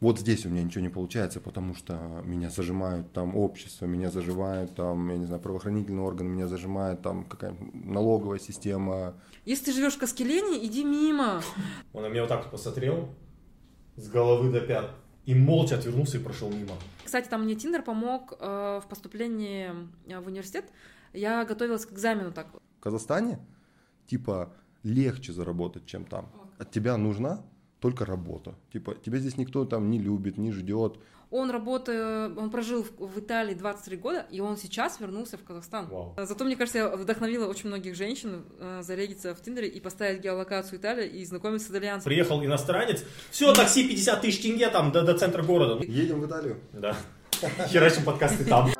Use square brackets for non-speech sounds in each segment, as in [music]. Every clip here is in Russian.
вот здесь у меня ничего не получается, потому что меня зажимают там общество, меня зажимают там, я не знаю, правоохранительный орган, меня зажимает там какая налоговая система. Если ты живешь в Каскелене, иди мимо. Он на меня вот так вот посмотрел, с головы до пят, и молча отвернулся и прошел мимо. Кстати, там мне Тиндер помог э, в поступлении э, в университет. Я готовилась к экзамену так. В Казахстане, типа, легче заработать, чем там. От тебя нужна только работа. Типа, тебя здесь никто там не любит, не ждет. Он работает, он прожил в, в Италии 23 года, и он сейчас вернулся в Казахстан. Вау. Зато, мне кажется, я вдохновила очень многих женщин э, зарегиться в Тиндере и поставить геолокацию Италии и знакомиться с итальянцами. Приехал иностранец, все, такси 50 тысяч тенге там до, до центра города. Едем в Италию. Да. [laughs] Херачим подкасты там.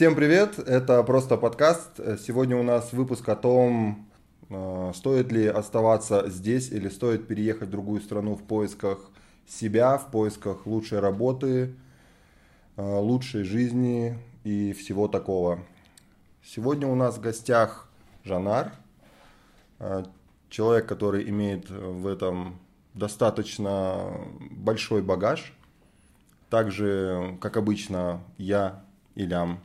Всем привет, это просто подкаст. Сегодня у нас выпуск о том, э, стоит ли оставаться здесь или стоит переехать в другую страну в поисках себя, в поисках лучшей работы, э, лучшей жизни и всего такого. Сегодня у нас в гостях Жанар, э, человек, который имеет в этом достаточно большой багаж. Также, как обычно, я, Илям,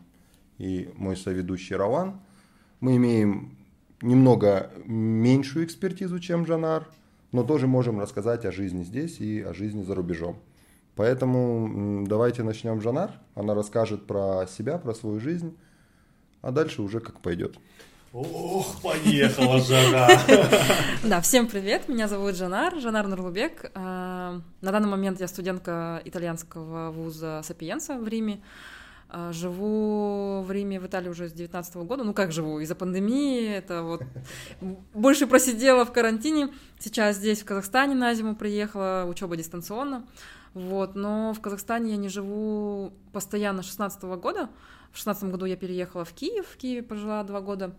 и мой соведущий Раван. Мы имеем немного меньшую экспертизу, чем Жанар, но тоже можем рассказать о жизни здесь и о жизни за рубежом. Поэтому давайте начнем Жанар. Она расскажет про себя, про свою жизнь, а дальше уже как пойдет. Ох, поехала [laughs] жара. Да, всем привет, меня зовут Жанар, Жанар Нурлубек. Э, На данный момент я студентка итальянского вуза Сапиенса в Риме. Э, Живу в Риме, в Италии уже с 19 года. Ну как живу? Из-за пандемии. Это вот [laughs] больше просидела в карантине. Сейчас здесь, в Казахстане, на зиму приехала. Учеба дистанционно. Вот. Но в Казахстане я не живу постоянно с 16 года. В 16 году я переехала в Киев. В Киеве пожила два года.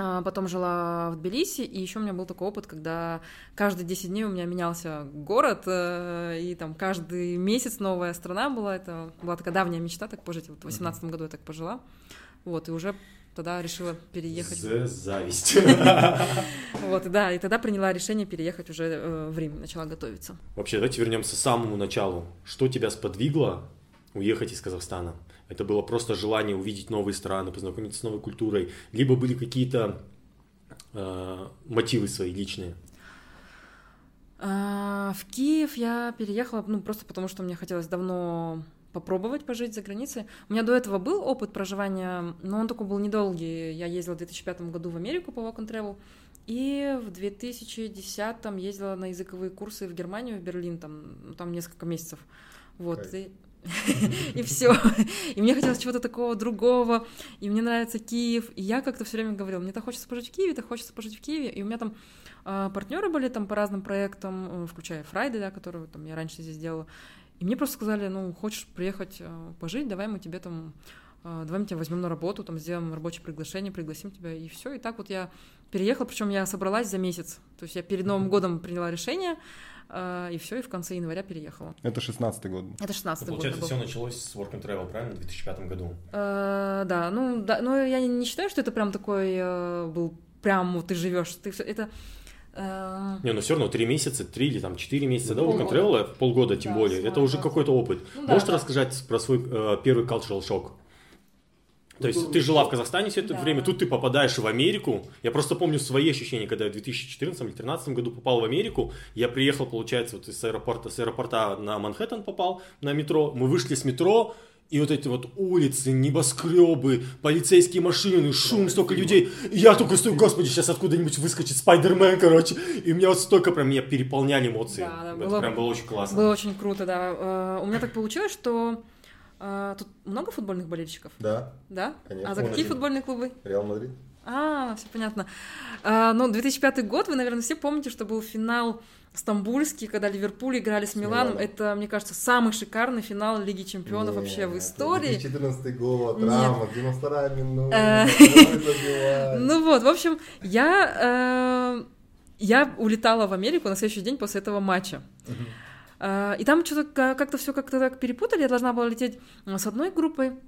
А, Потом жила в Тбилиси, и еще у меня был такой опыт, когда каждые 10 дней у меня менялся город, э, и там каждый месяц новая страна была. Это была такая давняя мечта, так пожить. Вот в 18 году я так пожила. Вот, и уже тогда решила переехать. За зависть. [laughs] Вот, и да, и тогда приняла решение переехать уже э, в Рим, начала готовиться. Вообще, давайте вернемся к самому началу. Что тебя сподвигло уехать из Казахстана? Это было просто желание увидеть новые страны, познакомиться с новой культурой, либо были какие-то э, мотивы свои личные? А, В Киев я переехала, ну, просто потому что мне хотелось давно попробовать пожить за границей. У меня до этого был опыт проживания, но он такой был недолгий. Я ездила в 2005 году в Америку по Walk and Travel, и в 2010 ездила на языковые курсы в Германию, в Берлин, там, там несколько месяцев. Вот, и, [laughs] и все. И мне хотелось чего-то такого другого, и мне нравится Киев. И я как-то все время говорила, мне так хочется пожить в Киеве, так хочется пожить в Киеве. И у меня там партнеры были там по разным проектам, э, включая Фрайды, да, которую там я раньше здесь делала. И мне просто сказали, ну, хочешь приехать э, пожить, давай мы тебе там, э, давай мы тебя возьмем на работу, там сделаем рабочее приглашение, пригласим тебя, и все. И так вот я переехала, причем я собралась за месяц. То есть я перед Новым годом приняла решение, э, и все, и в конце января переехала. Это 16 год. Это 16 Ну, год. получается, все началось с Work and Travel, правильно, в 2005 году? Э, да, ну да, но я не считаю, что это прям такой э, был прям вот ты живешь, ты всё- это э, Не, но все равно три месяца, три или там четыре месяца, да, Ну, Work and полгода. Travel, полгода тем Да, более, это уже какой-то опыт. Ну да, Можешь да. рассказать про свой э, первый cultural шок? То есть ты жила в Казахстане все это Да. время, тут ты попадаешь в Америку. Я просто помню свои ощущения, когда я в 2014 или 2013 году попал в Америку. Я приехал, получается, вот из аэропорта, с аэропорта на Манхэттен попал, на метро. Мы вышли с метро, и вот эти вот улицы, небоскребы, полицейские машины, шум, столько людей. И я только стою, господи, сейчас откуда-нибудь выскочит Спайдермен, короче. И у меня вот столько прям меня переполняли эмоции. Да, да, Это было- прям было очень классно. было очень круто, да. Э, у меня так получилось, что э, тут много футбольных болельщиков, Да, да? Конечно. А за какие футбольные клубы? Реал Мадрид. А, все понятно. А, ну, 2005 год, вы, наверное, все помните, что был финал стамбульский, когда Ливерпуль играли с, Миланом. Миланом. Это, мне кажется, самый шикарный финал Лиги Чемпионов вообще в истории. 2014 год, Нет. драма, 92 минута, Э. [laughs] Ну вот, в общем, я, э, я улетала в Америку на следующий день после этого матча. А, и там что-то как-то все как-то так перепутали. Я должна была лететь с одной группой,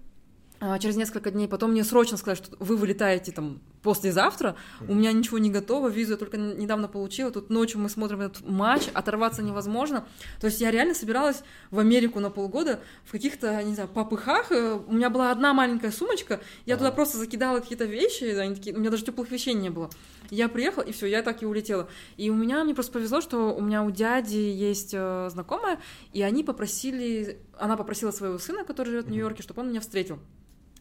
а, через несколько дней. Потом мне срочно сказали, что вы вылетаете там послезавтра. У меня ничего не готово, визу я только недавно получила. Тут ночью мы смотрим этот матч, оторваться невозможно. То есть я реально собиралась в Америку на полгода в каких-то, не знаю, попыхах. Э, у меня была одна маленькая сумочка, я туда просто закидала какие-то вещи, они такие, у меня даже теплых вещей не было. Я приехала, и все, я так и улетела. И у меня, мне просто повезло, что у меня у дяди есть э, знакомая, и они попросили, она попросила своего сына, который живет в Нью-Йорке, чтобы он меня встретил.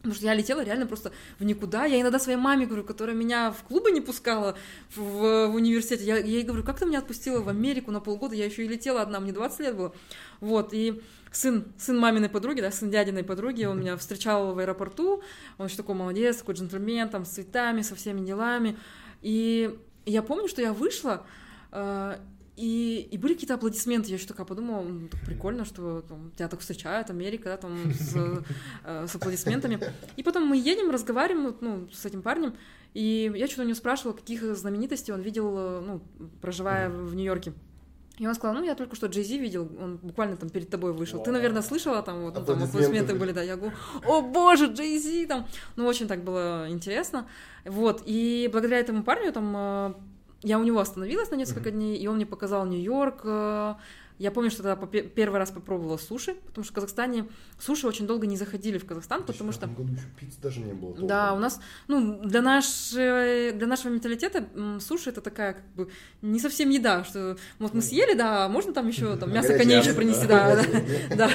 Потому что я летела реально просто в никуда. Я иногда своей маме говорю, которая меня в клубы не пускала в, в университете. Я, я ей говорю, как ты меня отпустила в Америку на полгода? Я еще и летела одна, мне 20 лет было. Вот, и сын, сын маминой подруги, да, сын дядиной подруги, он меня встречал в аэропорту. Он еще такой молодец, такой джентльмен, там, с цветами, со всеми делами. И я помню, что я вышла, э, и, и были какие-то аплодисменты. Я еще такая подумала, ну, так прикольно, что там, тебя так встречают, Америка, да, там, с, [laughs] э, с аплодисментами. И потом мы едем, разговариваем, ну, с этим парнем, и я что-то у него спрашивала, каких знаменитостей он видел, э, ну, проживая в Нью-Йорке. И он сказал, ну, я только что Джей видел, он буквально там перед тобой вышел. Ты, наверное, слышала там, вот, ну, там аплодисменты были, да. Я говорю, о боже, Джей там. Ну, очень так было интересно. Вот, и благодаря этому парню там э, я у него остановилась на несколько mm-hmm. дней, и он мне показал Нью-Йорк, э, я помню, что тогда первый раз попробовала суши, потому что в Казахстане суши очень долго не заходили в Казахстан, потому что... Году еще пиццы даже не было. Да, у нас, ну, для, нашей, для нашего менталитета суши это такая, как бы, не совсем еда, что вот мы съели, да, можно там еще там [laughs] мясо коней еще принести, да, [laughs] да,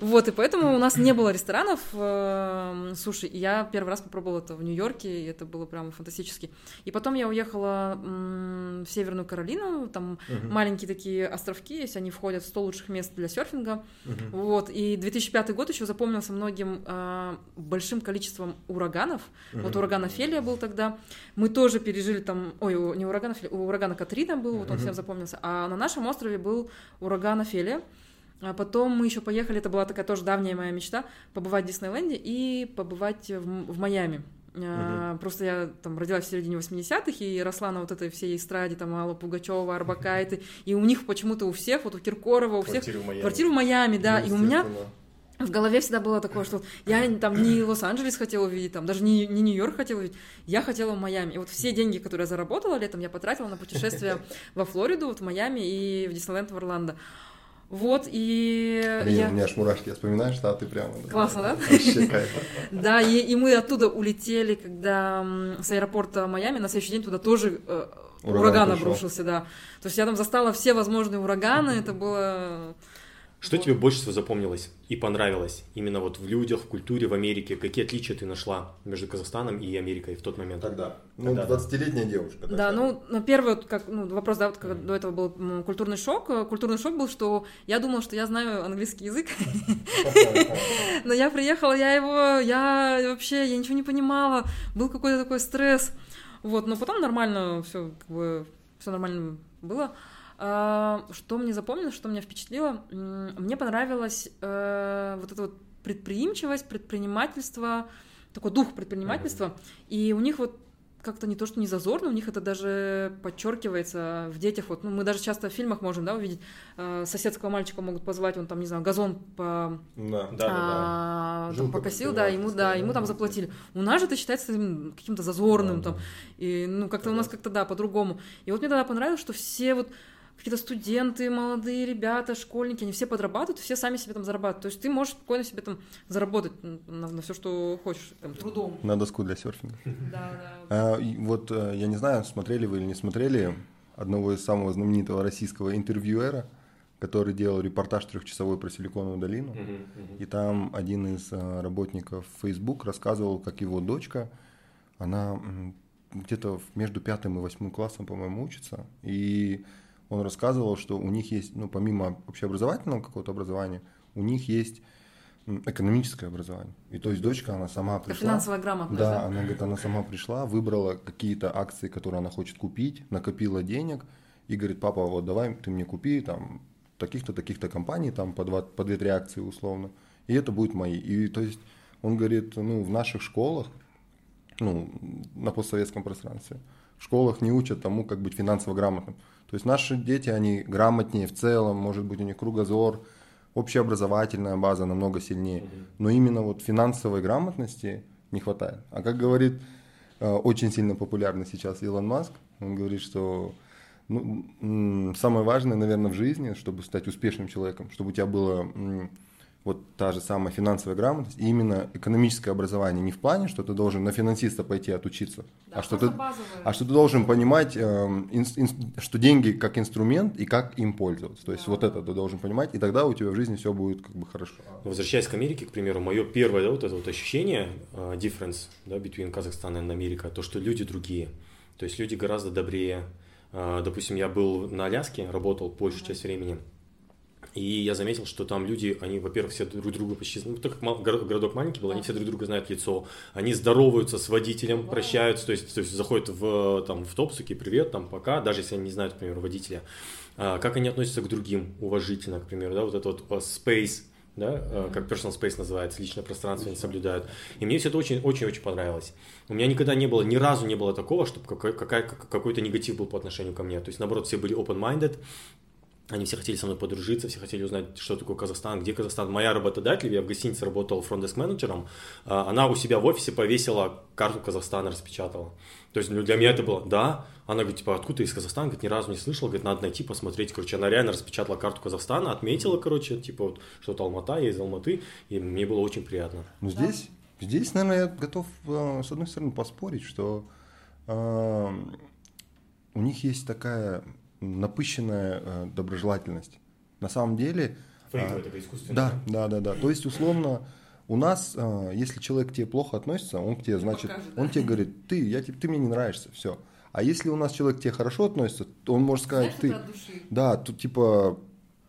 Вот, и поэтому у нас не было ресторанов э, суши, и я первый раз попробовала это в Нью-Йорке, и это было прям фантастически. И потом я уехала в Северную Каролину, там маленькие такие островки есть, они входят в 100 лучших мест для серфинга. Угу. Вот. И 2005 год еще запомнился многим э, большим количеством ураганов. Угу. Вот ураган Офелия был тогда. Мы тоже пережили там... Ой, не ураган Офелия, у урагана Катрина был, вот он угу. всем запомнился. А на нашем острове был ураган Офелия. А потом мы еще поехали, это была такая тоже давняя моя мечта, побывать в Диснейленде и побывать в, в Майами. Угу. Просто я там родилась в середине 80-х и росла на вот этой всей эстраде, там, Алла Пугачева, Арбакайты, и у них почему-то у всех, вот у Киркорова, у всех... Квартиру в Майами. Квартиру в Майами, да, и у меня в голове всегда было такое, что я там не Лос-Анджелес хотела увидеть, там даже не, не Нью-Йорк хотела увидеть, я хотела в Майами. И вот все деньги, которые я заработала летом, я потратила на путешествие [laughs] во Флориду, вот в Майами и в Диснейленд в Орландо. Вот, и... Блин, я... у меня аж мурашки, я вспоминаю, что ты прямо... Классно, да? Вообще кайф. [laughs] Да, и, и мы оттуда улетели, когда с аэропорта Майами, на следующий день туда тоже э, ураган, ураган обрушился, да. То есть я там застала все возможные ураганы, это было что тебе больше всего запомнилось и понравилось именно вот в людях, в культуре в Америке? Какие отличия ты нашла между Казахстаном и Америкой в тот момент? Тогда. Ну, 20-летняя девушка. Да, ну, на первый вот, как, ну, вопрос, да, вот как до этого был культурный шок. Культурный шок был, что я думала, что я знаю английский язык. [laughs] Но я приехала, я его, я вообще, я ничего не понимала. Был какой-то такой стресс. Вот, но потом нормально все, как бы, все нормально было. А, что мне запомнилось, что меня впечатлило? Мне понравилась э, вот эта вот предприимчивость, предпринимательство, такой дух предпринимательства. И у них вот как-то не то, что не зазорно, у них это даже подчеркивается в детях. Вот, ну, мы даже часто в фильмах можем, да, увидеть э, соседского мальчика могут позвать, он там, не знаю, газон по, да, да, а, да, там покосил, да, ему, да, ему там заплатили. У нас же это считается каким-то зазорным, да, там, да. и, ну, как-то да. у нас как-то, да, по-другому. И вот мне тогда понравилось, что все вот какие-то студенты, молодые ребята, школьники, они все подрабатывают, все сами себе там зарабатывают. То есть ты можешь спокойно себе там заработать на, на все, что хочешь, там, трудом. На доску для серфинга. Да, да. [laughs] А, вот э, я не знаю, смотрели вы или не смотрели одного из самого знаменитого российского интервьюера, который делал репортаж трехчасовой про Силиконовую долину. Uh-huh, uh-huh. И там один из э, работников Facebook рассказывал, как его дочка, она где-то между пятым и восьмым классом, по-моему, учится. И он рассказывал, что у них есть, ну, помимо общеобразовательного какого-то образования, у них есть экономическое образование. И то есть дочка, она сама пришла. Финансовая грамотность. Да, она говорит, она сама пришла, выбрала какие-то акции, которые она хочет купить, накопила денег и говорит, папа, вот давай ты мне купи там таких-то, таких-то компаний, там по, два, по две-три акции условно, и это будет мои. И то есть он говорит, ну, в наших школах, ну, на постсоветском пространстве, в школах не учат тому, как быть финансово грамотным. То есть наши дети, они грамотнее в целом, может быть, у них кругозор, общеобразовательная база намного сильнее. Но именно вот финансовой грамотности не хватает. А как говорит э, очень сильно популярный сейчас Илон Маск, он говорит, что ну, самое важное, наверное, в жизни, чтобы стать успешным человеком, чтобы у тебя было вот та же самая финансовая грамотность, и именно экономическое образование не в плане, что ты должен на финансиста пойти отучиться, да, а, что ты, а что ты должен понимать, э, ин, ин, что деньги как инструмент и как им пользоваться. То есть да. вот это ты должен понимать, и тогда у тебя в жизни все будет как бы хорошо. Возвращаясь к Америке, к примеру, мое первое да, вот это вот ощущение, uh, difference да, between Казахстан и Америка, то, что люди другие. То есть люди гораздо добрее. Uh, допустим, я был на Аляске, работал большую часть времени. И я заметил, что там люди, они, во-первых, все друг друга почти, ну, так как городок маленький был, они все друг друга знают лицо, они здороваются с водителем, прощаются, то есть, то есть заходят в, там, в такие, привет, там, пока, даже если они не знают, например, водителя. А, как они относятся к другим уважительно, к примеру, да, вот это вот а, space, да, mm-hmm. как personal space называется, личное пространство они соблюдают. И мне все это очень-очень-очень понравилось. У меня никогда не было, ни разу не было такого, чтобы какой- какой-то негатив был по отношению ко мне. То есть, наоборот, все были open-minded, они все хотели со мной подружиться, все хотели узнать, что такое Казахстан, где Казахстан. Моя работодатель, я в гостинице работал фронт менеджером, а, она у себя в офисе повесила карту Казахстана, распечатала. То есть ну, для меня это было, да, она говорит, типа, откуда ты из Казахстана? Говорит, ни разу не слышала, говорит, надо найти, посмотреть. Короче, она реально распечатала карту Казахстана, отметила, короче, типа, вот, что-то Алмата, я из Алматы, и мне было очень приятно. Ну, здесь, да. здесь, наверное, я готов, э, с одной стороны, поспорить, что э, у них есть такая напыщенная э, доброжелательность. На самом деле... Фейк, э, это искусственно. Да, да, да, да. То есть, условно, у нас, э, если человек к тебе плохо относится, он к тебе, значит, покажет, он да? тебе говорит, ты, я, ты мне не нравишься, все. А если у нас человек к тебе хорошо относится, то он может сказать, Знаешь, ты... Да, тут типа,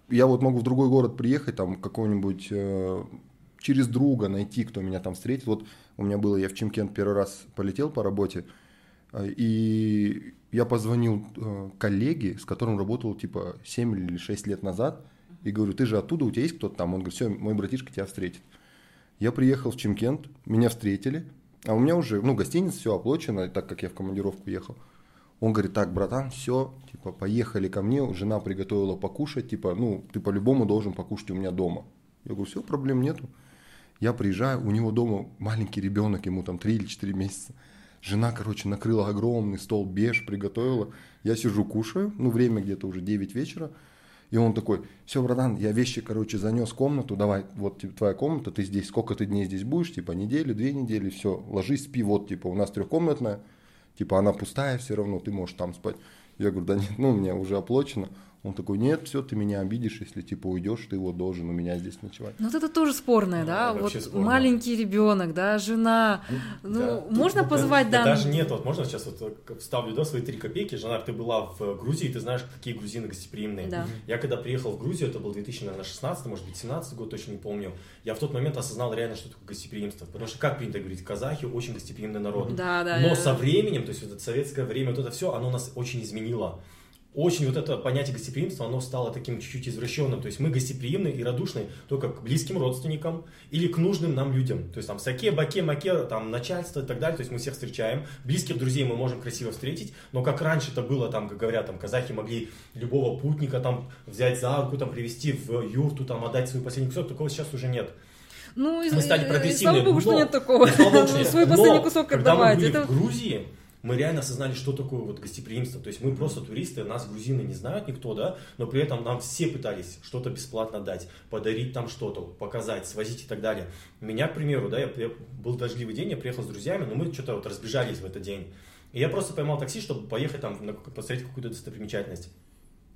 я вот могу в другой город приехать, там, какого-нибудь э, через друга найти, кто меня там встретит. Вот у меня было, я в Чимкент первый раз полетел по работе, э, и я позвонил э, коллеге, с которым работал типа 7 или 6 лет назад, и говорю, ты же оттуда, у тебя есть кто-то там? Он говорит, все, мой братишка тебя встретит. Я приехал в Чимкент, меня встретили, а у меня уже, ну, гостиница, все оплачено, так как я в командировку ехал. Он говорит, так, братан, все, типа, поехали ко мне, жена приготовила покушать, типа, ну, ты по-любому должен покушать у меня дома. Я говорю, все, проблем нету. Я приезжаю, у него дома маленький ребенок, ему там 3 или 4 месяца. Жена, короче, накрыла огромный стол, беж приготовила. Я сижу, кушаю, ну, время где-то уже 9 вечера. И он такой, все, братан, я вещи, короче, занес в комнату, давай, вот типа, твоя комната, ты здесь, сколько ты дней здесь будешь, типа, неделю, две недели, все, ложись, спи, вот, типа, у нас трехкомнатная, типа, она пустая все равно, ты можешь там спать. Я говорю, да нет, ну, у меня уже оплачено. Он такой, нет, все, ты меня обидишь, если типа уйдешь, ты вот должен у меня здесь ночевать. Ну вот это тоже спорное, ну, да, вот спорно. маленький ребенок, да, жена, ну да. можно Тут, позвать, да. Даже нет, вот можно сейчас вот э, вставлю, да, свои три копейки, жена, ты была в Грузии, ты знаешь, какие грузины гостеприимные. Да. Я когда приехал в Грузию, это был 2016, может быть, 17 год, точно не помню, я в тот момент осознал реально, что такое гостеприимство, потому что, как принято говорить, казахи очень гостеприимный народ. Да, да. Но со временем, то есть вот это советское время, вот это все, оно нас очень изменило очень вот это понятие гостеприимства, оно стало таким чуть-чуть извращенным. То есть мы гостеприимны и радушны только к близким родственникам или к нужным нам людям. То есть там саке, баке, маке, там начальство и так далее. То есть мы всех встречаем. Близких друзей мы можем красиво встретить. Но как раньше это было, там, как говорят, там казахи могли любого путника там взять за руку, там привести в юрту, там отдать свой последний кусок. Такого сейчас уже нет. Ну, мы стали прогрессивными. Слава богу, что нет такого. Свой последний кусок отдавать. Когда мы были в Грузии, мы реально осознали, что такое вот гостеприимство. То есть мы просто туристы, нас грузины не знают никто, да, но при этом нам все пытались что-то бесплатно дать, подарить там что-то, показать, свозить и так далее. Меня, к примеру, да, я, я был дождливый день, я приехал с друзьями, но мы что-то вот разбежались в этот день. И я просто поймал такси, чтобы поехать там, на, посмотреть какую-то достопримечательность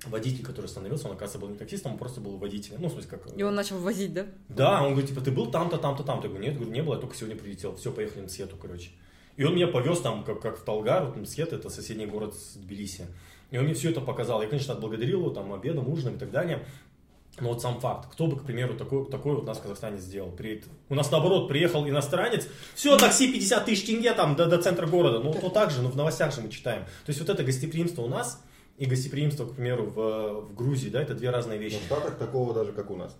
водитель, который остановился, он, оказывается, был не таксистом, он просто был водителем. Ну, в смысле, как... И он начал возить, да? Да, он говорит, типа, ты был там-то, там-то, там-то. Я говорю, нет, говорю, не было, я только сегодня прилетел. Все, поехали на Сету, короче. И он меня повез там, как, как в Талгар, вот Мсхет, это соседний город с Тбилиси. И он мне все это показал. Я, конечно, отблагодарил его там обедом, ужином и так далее. Но вот сам факт, кто бы, к примеру, такой, такой вот нас в Казахстане сделал? При, у нас наоборот приехал иностранец, все, такси 50 тысяч тенге там до, до центра города. Ну, то так же, но в новостях же мы читаем. То есть вот это гостеприимство у нас и гостеприимство, к примеру, в, в Грузии, да, это две разные вещи. В Штатах такого даже, как у нас.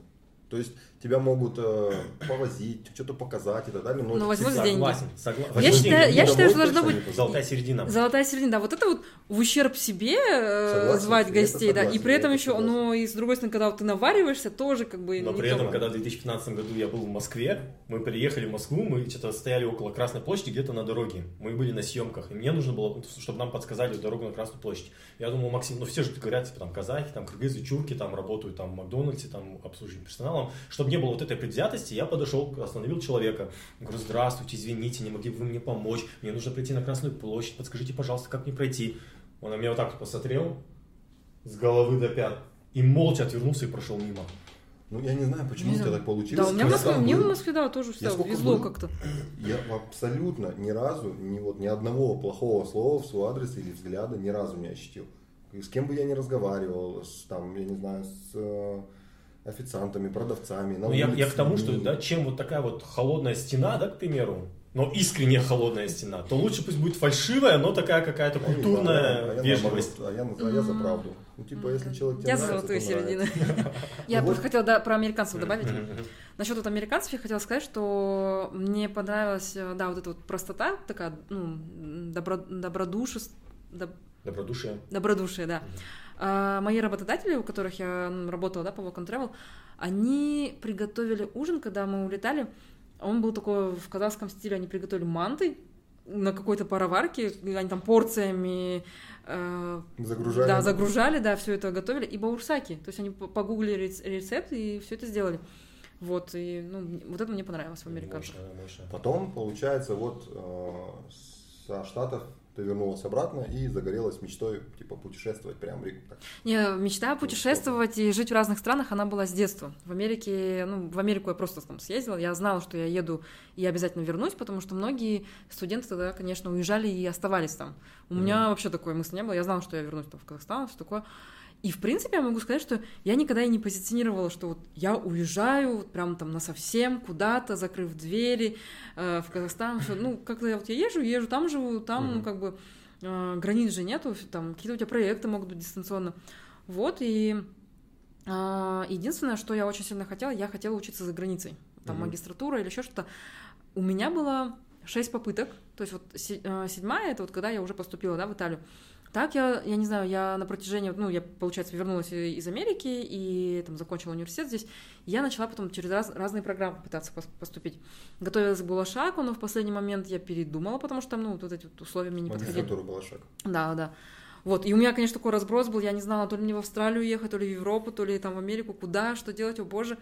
То есть тебя могут э, повозить, что-то показать и так далее. Но Ну, возьмут деньги. Согласен, согласен. Я Возьмут считаю- деньги, я ну, считаю, что должна точно быть- Золотая середина. Золотая середина, да, вот это вот в ущерб себе э, Согласен, звать гостей, да, и согласен, при этом это еще, согласен. ну и с другой стороны, когда вот ты навариваешься, тоже как бы Но не при то. этом, когда в 2015 году я был в Москве, мы приехали в Москву, мы что-то стояли около Красной площади, где-то на дороге. Мы были на съемках, и мне нужно было, чтобы нам подсказали дорогу на Красную площадь. Я думал, Максим, ну все же говорят, типа там казахи, там кыргызы, чурки, там работают там в Макдональдсе, там обслуживанием персоналом. Чтобы не было вот этой предвзятости, я подошел, остановил человека. Говорю, здравствуйте, извините, не могли бы вы мне помочь? Мне нужно прийти на Красную площадь, подскажите, пожалуйста, как мне пройти? Он на меня вот так вот посмотрел, с головы до пят, и молча отвернулся и прошел мимо. Ну, я не знаю, почему Не у тебя так получилось. Да, у меня в Москве, мне в Москве, да, тоже всегда везло был? как-то. [clears throat] Я абсолютно ни разу, ни, вот, ни одного плохого слова в свой адрес или взгляда ни разу не ощутил. С кем бы я ни разговаривал, с, там, я не знаю, с э, официантами, продавцами, на Ну, я, я к тому, что людьми. да, чем вот такая вот холодная стена, да, к примеру, но искренне холодная стена, то лучше пусть будет фальшивая, но такая какая-то культурная а я вежливость. А я, а я за правду. Ну, типа, если человек тебе Я за золотую середину. [laughs] Я Ну просто вот. хотела да, про американцев добавить. Насчет вот американцев я хотела сказать, что мне понравилась, да, вот эта вот простота, такая, ну, добро, добродушество, доб- Добродушие. добродушие, да. А, мои работодатели, у которых я работала, да, по Work and Travel, они приготовили ужин, когда мы улетали. Он был такой в казахском стиле, они приготовили манты на какой-то пароварке, они там порциями э, Загружали. да, загружали, да, все это готовили, и баурсаки. То есть они по- погуглили рец- рецепт и все это сделали. Вот, и ну, вот это мне понравилось в американцах. Мощно, мощно. Потом, получается, вот э, со Штатов ты вернулась обратно и загорелась мечтой, типа, путешествовать прям в Рику. Так. Не, мечта путешествовать и жить в разных странах, она была с детства. В Америке, ну, в Америку я просто там съездила, я знала, что я еду и обязательно вернусь, потому что многие студенты тогда, конечно, уезжали и оставались там. У меня вообще такой мысли не было, я знала, что я вернусь там в Казахстан, все такое. И, в принципе, я могу сказать, что я никогда и не позиционировала, что вот я уезжаю вот прям там на совсем куда-то, закрыв двери э, в Казахстан. Что, ну, как-то я вот я езжу, езжу, там живу, там, ну, как бы э, границ же нету, там какие-то у тебя проекты могут быть дистанционно. Вот, и а, единственное, что я очень сильно хотела, я хотела учиться за границей. Там Мгм. магистратура или еще что-то. У меня было шесть попыток. То есть вот э, седьмая, это вот когда я уже поступила, да, в Италию. Так я, я не знаю, я на протяжении, ну, я, получается, вернулась из Америки и там закончила университет здесь. Я начала потом через раз- разные программы пытаться пос- поступить. Готовилась к Булашаку, но в последний момент я передумала, потому что там, ну, вот эти вот условия мне не подходили. Шаг. Да, да. Вот, и у меня, конечно, такой разброс был, я не знала, то ли мне в Австралию ехать, то ли в Европу, то ли там в Америку, куда, что делать, о боже.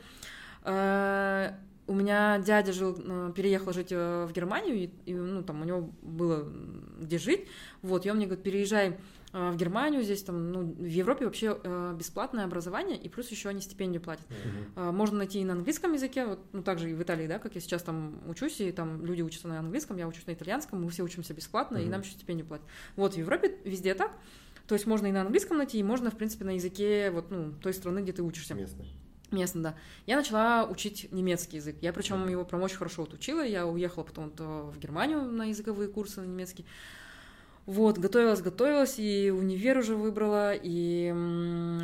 У меня дядя жил, э, переехал жить э, в Германию, и, и, ну, там у него было где жить, вот, и он мне говорит, переезжай э, в Германию, здесь там, ну, в Европе вообще бесплатное образование, и плюс еще они стипендию платят. А, Можно найти и на английском языке, вот, ну, также и в Италии, да, как я сейчас там учусь, и там люди учатся на английском, я учусь на итальянском, мы все учимся бесплатно, и Мгм. нам еще стипендию платят. Вот, в Европе везде так, то есть можно и на английском найти, и можно, в принципе, на языке вот, ну, той страны, где ты учишься. Местный. Местно, да. Я начала учить немецкий язык. Я причем его прям очень хорошо вот учила. Я уехала потом то в Германию на языковые курсы на немецкий. Вот, готовилась, готовилась, и универ уже выбрала, и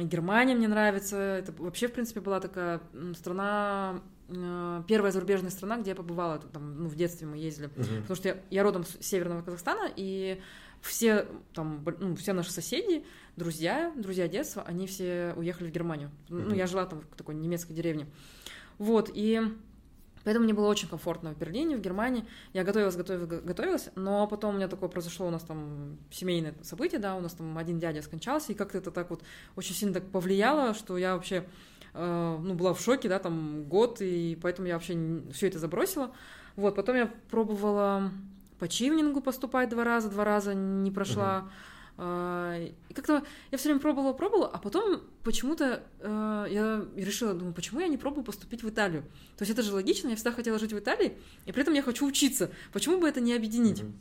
Германия мне нравится. Это вообще, в принципе, была такая страна, э, первая зарубежная страна, где я побывала. Там, ну, в детстве мы ездили. Мгм. Потому что я, я родом с северного Казахстана, и все там, ну, все наши соседи, друзья, друзья детства, они все уехали в Германию. Ну, я жила там в такой немецкой деревне. Вот, и поэтому мне было очень комфортно в Берлине, в Германии. Я готовилась, готовилась, го- готовилась, но потом у меня такое произошло, у нас там семейное событие, да, у нас там один дядя скончался, и как-то это так вот очень сильно так повлияло, что я вообще э, ну, была в шоке, да, там год, и поэтому я вообще все это забросила. Вот, потом я пробовала по чивнингу поступать два раза, два раза не прошла. А, И как-то я все время пробовала, пробовала, а потом почему-то э, я решила, думаю, почему я не пробую поступить в Италию? То есть это же логично, я всегда хотела жить в Италии, и при этом я хочу учиться. Почему бы это не объединить? Мгм.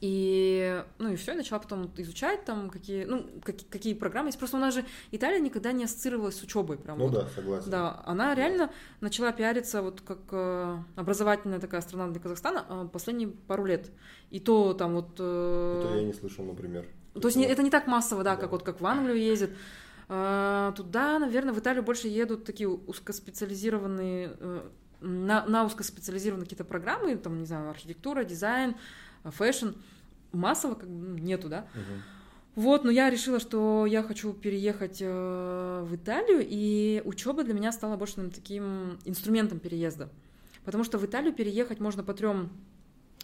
И, ну и все, я начала потом изучать там какие, ну, какие, какие программы есть. Просто у нас же Италия никогда не ассоциировалась с учебой. Прям Ну вот. да, согласен. Да, она реально начала пиариться вот как э, образовательная такая страна для Казахстана э, последние пару лет. И то там вот... э, Это я не слышал, например. то есть не- это не так массово, да, Да. как вот как в Англию ездят. А, туда, наверное, в Италию больше едут такие узкоспециализированные, э, на, на узкоспециализированные какие-то программы, там, не знаю, архитектура, дизайн, fashion. Массово как бы ну, нету, да. Вот, но я решила, что я хочу переехать э, в Италию, и учеба для меня стала больше таким инструментом переезда. Потому что в Италию переехать можно по трем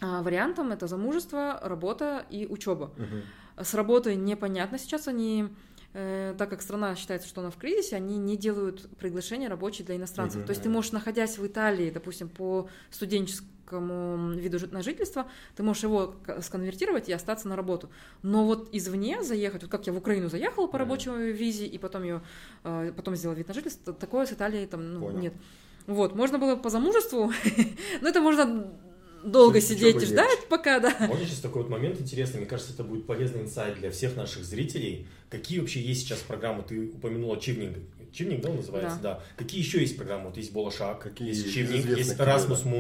а, вариантам. Это замужество, работа и учеба. Мгм. С работой непонятно сейчас они, э, так как страна считается, что она в кризисе, они не делают приглашения рабочие для иностранцев. Мгм. То есть ты можешь, находясь в Италии, допустим, по студенческому виду жи- на жительство, ты можешь его сконвертировать и остаться на работу. Но вот извне заехать, вот как я в Украину заехала по Мгм. рабочей визе и потом ее, э, потом сделала вид на жительство, такое с Италией там ну, Понял. нет. Вот, можно было по замужеству, [laughs] но это можно долго С сидеть и ждать пока, да. Можно сейчас такой вот момент интересный, мне кажется, это будет полезный инсайт для всех наших зрителей. Какие вообще есть сейчас программы? Ты упомянула Чивнинг. Чивнинг, да, он называется? Да. Какие еще есть программы? Вот есть Болошак, Какие есть Чивнинг, есть Erasmus да?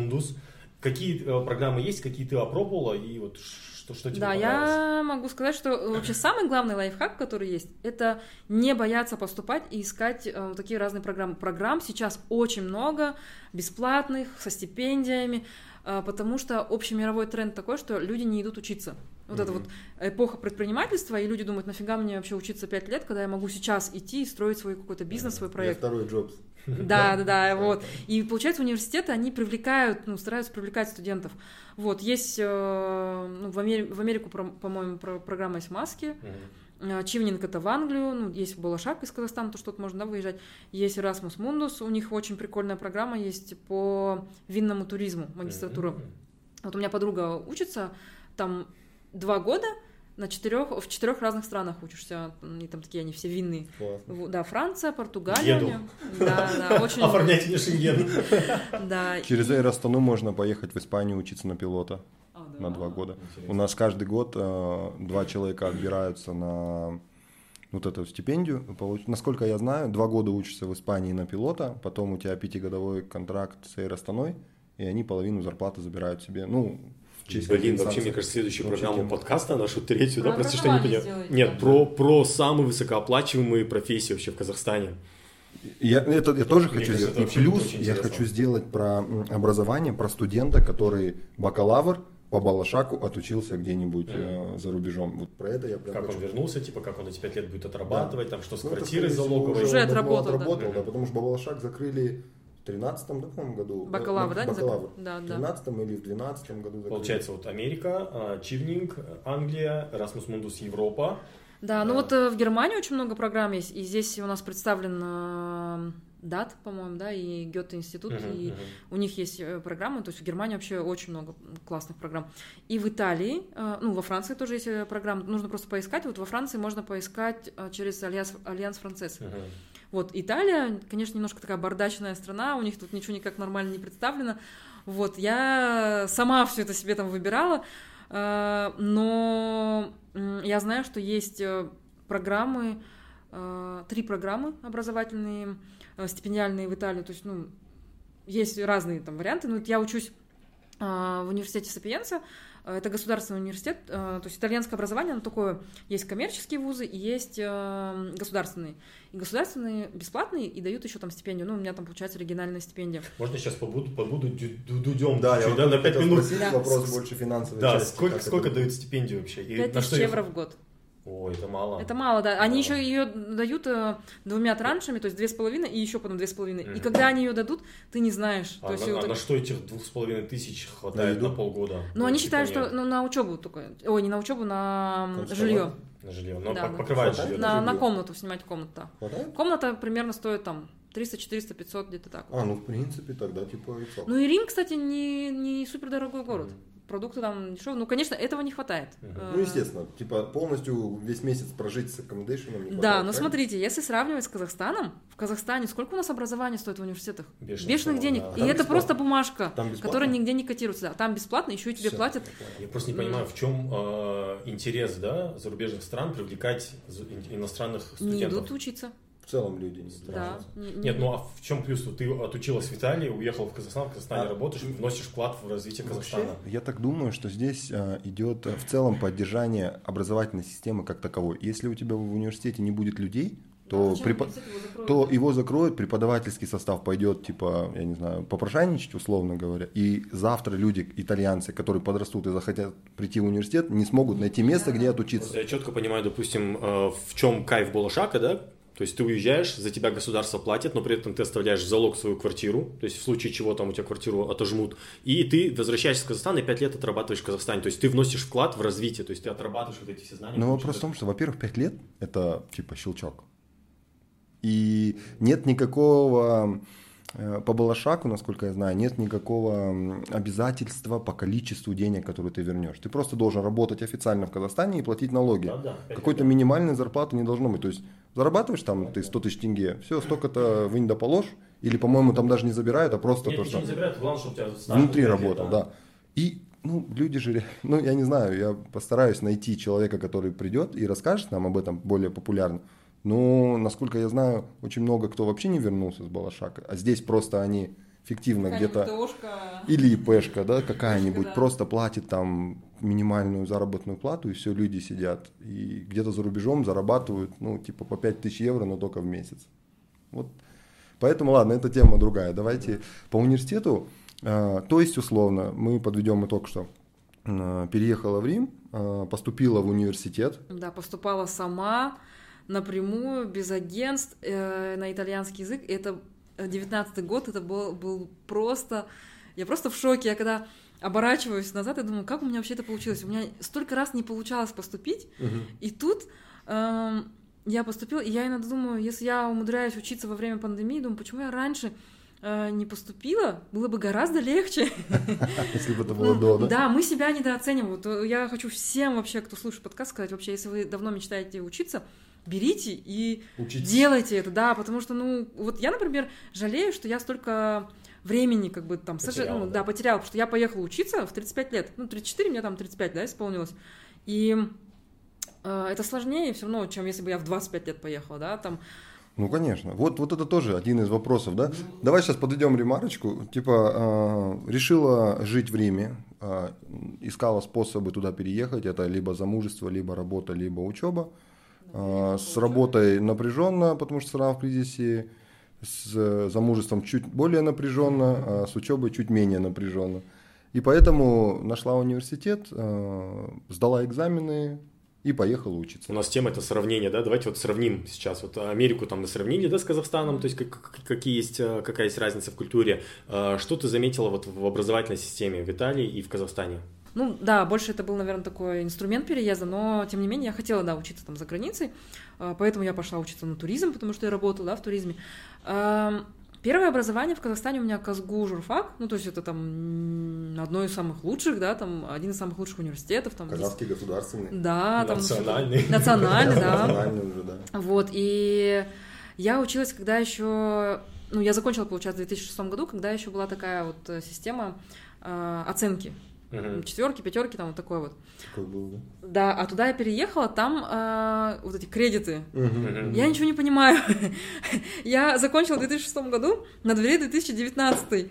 Какие э, программы есть, какие ты опробовала и вот что, что тебе Да, понравилось? я могу сказать, что э, вообще самый главный лайфхак, который есть, это не бояться поступать и искать э, такие разные программы. Программ сейчас очень много, бесплатных, со стипендиями, э, потому что общемировой тренд такой, что люди не идут учиться. Вот это Мгм. вот эпоха предпринимательства, и люди думают, нафига мне вообще учиться 5 лет, когда я могу сейчас идти и строить свой какой-то бизнес, свой Я проект. второй Джобс. [laughs] Да, да, да, вот. И получается, университеты, они привлекают, ну, стараются привлекать студентов. Вот, есть, э, ну, в, Амери- в Америку, по-моему, про- программа есть маски, э, Чивнинг это в Англию, ну, есть Балашак из Казахстана, то что-то можно, да, выезжать. Есть Erasmus Mundus, у них очень прикольная программа есть по винному туризму, магистратура. Мгм. Вот у меня подруга учится, там два года на четырех, в четырех разных странах учишься, и там такие они все винные. Классно. В- Да, Франция, Португалия. Еду. Да, да, очень. Оформляйте мне шенген. Да. Через Эйростану можно поехать в Испанию учиться на пилота А, на два года. У нас каждый год э, два человека отбираются на вот эту стипендию. Получ- Насколько я знаю, два года учишься в Испании на пилота, потом у тебя пятигодовой контракт с Эйростаной, и они половину зарплаты забирают себе. Ну, честь Блин, вообще, мне кажется, следующую Вообще программу тема. подкаста, нашу третью, да, Про прости, что не понял. Нет, да. про, про самые высокооплачиваемые профессии вообще в Казахстане. Я, это, я тоже Мне хочу сделать. И плюс я интересно. хочу сделать про образование, про студента, который бакалавр по Балашаку отучился где-нибудь э, за рубежом. Вот про это я прям Как хочу. он вернулся, типа, как он эти пять лет будет отрабатывать, там, что с Ну, всего, залоговой. Уже он давно отработал, да. отработал, да, потому что Бабалашак закрыли в 13 да, по-моему, году. Бакалавр, да, не зак- Бакалавр. да, В да. 13 или в 12 году закрыли. Получается, вот Америка, а, Чивнинг, Англия, Erasmus Mundus Европа. Да, ну Да. вот э, в Германии очень много программ есть, и здесь у нас представлен э, DAAD, по-моему, да, и Гёте-институт, Мгм, и мгм. у них есть э, программы, то есть в Германии вообще очень много классных программ. И в Италии, э, ну, во Франции тоже есть э, программы, нужно просто поискать, вот во Франции можно поискать э, через Альянс, Alliance Française. Мгм. Вот, Италия, конечно, немножко такая бардачная страна, у них тут ничего никак нормально не представлено. Вот, я сама все это себе там выбирала, э, но я знаю, что есть э, программы, э, три программы образовательные, стипендиальные в Италии, то есть, ну, есть разные там варианты, но вот я учусь в университете Сапиенса, Э, это государственный университет, э, то есть итальянское образование, оно такое, есть коммерческие вузы и есть э, государственные. И государственные бесплатные и дают еще там стипендию, ну, у меня там получается региональная стипендия. Можно сейчас побуду, побуду дудем Да, чуть-чуть, да, на 5 хотел минут. Да. вопрос больше финансовой Да, части, сколько, сколько дают стипендию вообще? И 5 на что тысяч евро в год. Ой, это мало. Это мало, да. Они Да. еще ее дают э, двумя траншами, то есть две с половиной и еще потом две с половиной. И Мгм. когда они ее дадут, ты не знаешь. А, то есть на, вот а на так- что этих двух с половиной тысяч хватает еду? на полгода? Ну, они типа считают, нет, что ну, на учебу только. Ой, не на учебу, на Консерват? жилье. на жилье. Но Да, пок- да. покрывает Хватает? жилье. На, жилье. на комнату снимать комнату. да. Хватает? Комната примерно стоит там 300, 400, 500, где-то так. А, ну в принципе тогда типа и цок. Ну и Рим, кстати, не, не супер дорогой город. Мгм. Продукты там дешевые. Ну, конечно, этого не хватает. Э, Ну, естественно, типа полностью весь месяц прожить с аккомодейшеном не хватает. Да, но правильно? смотрите, если сравнивать с Казахстаном, в Казахстане сколько у нас образования стоит в университетах? Бешеных Бешеных денег. да. И Там это бесплатно? просто бумажка, которая нигде не котируется. Да, там бесплатно, еще и тебе Всё, платят. я просто не понимаю, в чем э, интерес да, зарубежных стран привлекать иностранных Не студентов. идут учиться. В целом люди не Да. Не- не- Нет, ну а в чем плюс? Ты отучилась в Италии, уехал в Казахстан, в Казахстане А, работаешь, вносишь вклад в развитие Казахстана. Вообще, я так думаю, что здесь э, идет э, в целом поддержание образовательной системы как таковой. Если у тебя в университете не будет людей, то, да, препод... его то его закроют, преподавательский состав пойдет, типа, я не знаю, попрошайничать, условно говоря, и завтра люди, итальянцы, которые подрастут и захотят прийти в университет, не смогут найти место, где отучиться. Я четко понимаю, допустим, э, в чем кайф Балашака, да, то есть ты уезжаешь, за тебя государство платит, но при этом ты оставляешь в залог свою квартиру, то есть в случае чего там у тебя квартиру отожмут, и ты возвращаешься в Казахстан и 5 лет отрабатываешь в Казахстане. То есть ты вносишь вклад в развитие, то есть ты отрабатываешь вот эти все знания. Но вопрос в том, что, во-первых, 5 лет – это типа щелчок. И нет никакого по Балашаку, насколько я знаю, нет никакого обязательства по количеству денег, которые ты вернешь. Ты просто должен работать официально в Казахстане и платить налоги. Да, да, Какой-то минимальной зарплаты не должно быть. То есть зарабатываешь там ты 100 тысяч тенге, все, столько-то вы не доположь, или, по-моему, там даже не забирают, а просто Нет, то, что... не забирают, главное, чтобы у тебя внутри работал, да. да. И ну, люди же, [laughs] ну, я не знаю, я постараюсь найти человека, который придет и расскажет нам об этом более популярно. Ну, насколько я знаю, очень много кто вообще не вернулся с Балашака, а здесь просто они фиктивно где-то... Или ИПшка, да, какая-нибудь, да. просто платит там минимальную заработную плату, и все, люди сидят. И где-то за рубежом зарабатывают, ну, типа по 5000 евро, но только в месяц. Вот. Поэтому, ладно, эта тема другая. Давайте по университету. Э, то есть, условно, мы подведем итог, что переехала в Рим, э, поступила в университет. Да, поступала сама напрямую, без агентств, э, на итальянский язык. Это 19 год, это был, был просто... Я просто в шоке. Я когда оборачиваюсь назад, я думаю, как у меня вообще это получилось? У меня столько раз не получалось поступить, угу. и тут э, я поступила, и я иногда думаю, если я умудряюсь учиться во время пандемии, думаю, почему я раньше э, не поступила, было бы гораздо легче. [laughs] Если бы это было до, да? Да, мы себя недооцениваем. Э, я хочу всем вообще, кто слушает подкаст, сказать, вообще, если вы давно мечтаете учиться, берите и Учитесь. делайте это, да, потому что, ну, вот я, например, жалею, что я столько времени как бы там потерял, ну, да. да, потерял, потому что я поехала учиться в 35 лет, ну, 34, мне там 35, да, исполнилось, и э, это сложнее все равно, чем если бы я в 25 лет поехала, да, там, ну, конечно. Вот, вот это тоже один из вопросов, да? Давай сейчас подойдем ремарочку. Типа, э, решила жить в Риме, э, искала способы туда переехать. Это либо замужество, либо работа, либо учеба. А, с работой напряженно, потому что страна в кризисе, с замужеством чуть более напряженно, а с учебой чуть менее напряженно. И поэтому нашла университет, а, сдала экзамены и поехала учиться. У нас тема это сравнение, да? Давайте вот сравним сейчас. Вот Америку там мы сравнили, да, с Казахстаном, то есть как, какие есть, какая есть разница в культуре. Что ты заметила вот в образовательной системе в Италии и в Казахстане? Ну, да, больше это был, наверное, такой инструмент переезда, но, тем не менее, я хотела, да, учиться там за границей, а, поэтому я пошла учиться на туризм, потому что я работала, да, в туризме. Первое образование в Казахстане у меня Казгу журфак, ну, то есть это там одно из самых лучших, да, там один из самых лучших университетов. Там, Казахский есть... государственный. Да. Там, национальный. Национальный, да. Национальный уже, да. Вот, и я училась, когда еще, ну, я закончила, получается, в 2006 году, когда еще была такая вот система э, оценки Угу. Четверки, пятерки, там вот такой вот. Такой был, да? Да, а туда я переехала, там э, вот эти кредиты. Угу. Я ничего не понимаю. [laughs] я закончила в 2006 году, на дворе 2019.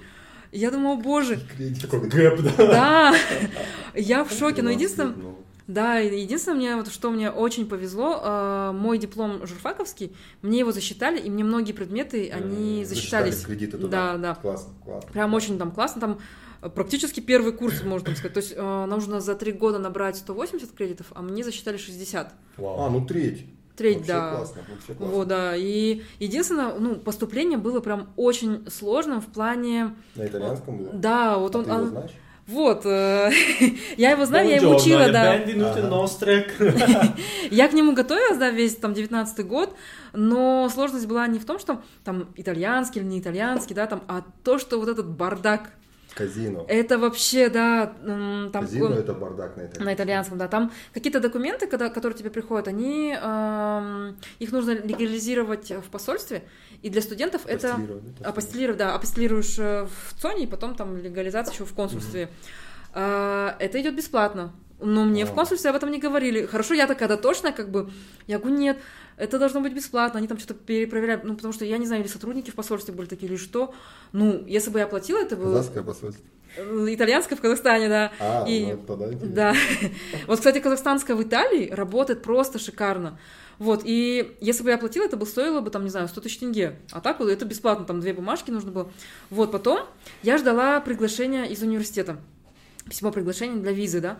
Я думала, боже. Такой гэп, да? Да. я в шоке, но единственное... Да, единственное, мне вот что мне очень повезло, э, мой диплом журфаковский, мне его засчитали, и мне многие предметы, они засчитались. Засчитали кредиты туда. Да, да. Классно, классно. Прям очень там классно, там практически первый курс, можно сказать. То есть э, нужно за три года набрать 180 кредитов, а мне засчитали 60. Вау. А, ну треть. Треть, вообще да. Классно, вообще классно. Вот, да. И единственное, ну, поступление было прям очень сложным в плане... На итальянском было? Да, вот а он... Ты его знаешь? Вот, э, [laughs] я его знаю, я его учила, да. [laughs] Я к нему готовилась, да, весь там 19 год, но сложность была не в том, что там итальянский или не итальянский, да, там, а то, что вот этот бардак Казино. Это вообще, да, там... Казино это бардак на итальянском. На итальянском, да. Там какие-то документы, когда, которые тебе приходят, они... Э, их нужно легализировать в посольстве, и для студентов это... Апостилировать, да. Апостилируешь э, в ЦОНе, и потом там легализация еще в консульстве. Угу. Э, это идет бесплатно. Но мне а. в консульстве об этом не говорили. Хорошо, я такая, да точно, как бы. Я говорю, нет, это должно быть бесплатно. Они там что-то перепроверяют. Ну, потому что я не знаю, или сотрудники в посольстве были такие, или что. Ну, если бы я платила, это было... Казахское посольство. итальянская в Казахстане, да. А, и, ну, тогда интересно. да. [laughs] Вот, кстати, казахстанская в Италии работает просто шикарно. Вот, и если бы я оплатила, это бы стоило бы, там, не знаю, 100 тысяч тенге. А так вот это бесплатно, там две бумажки нужно было. Вот, потом я ждала приглашения из университета. Письмо приглашения для визы, да.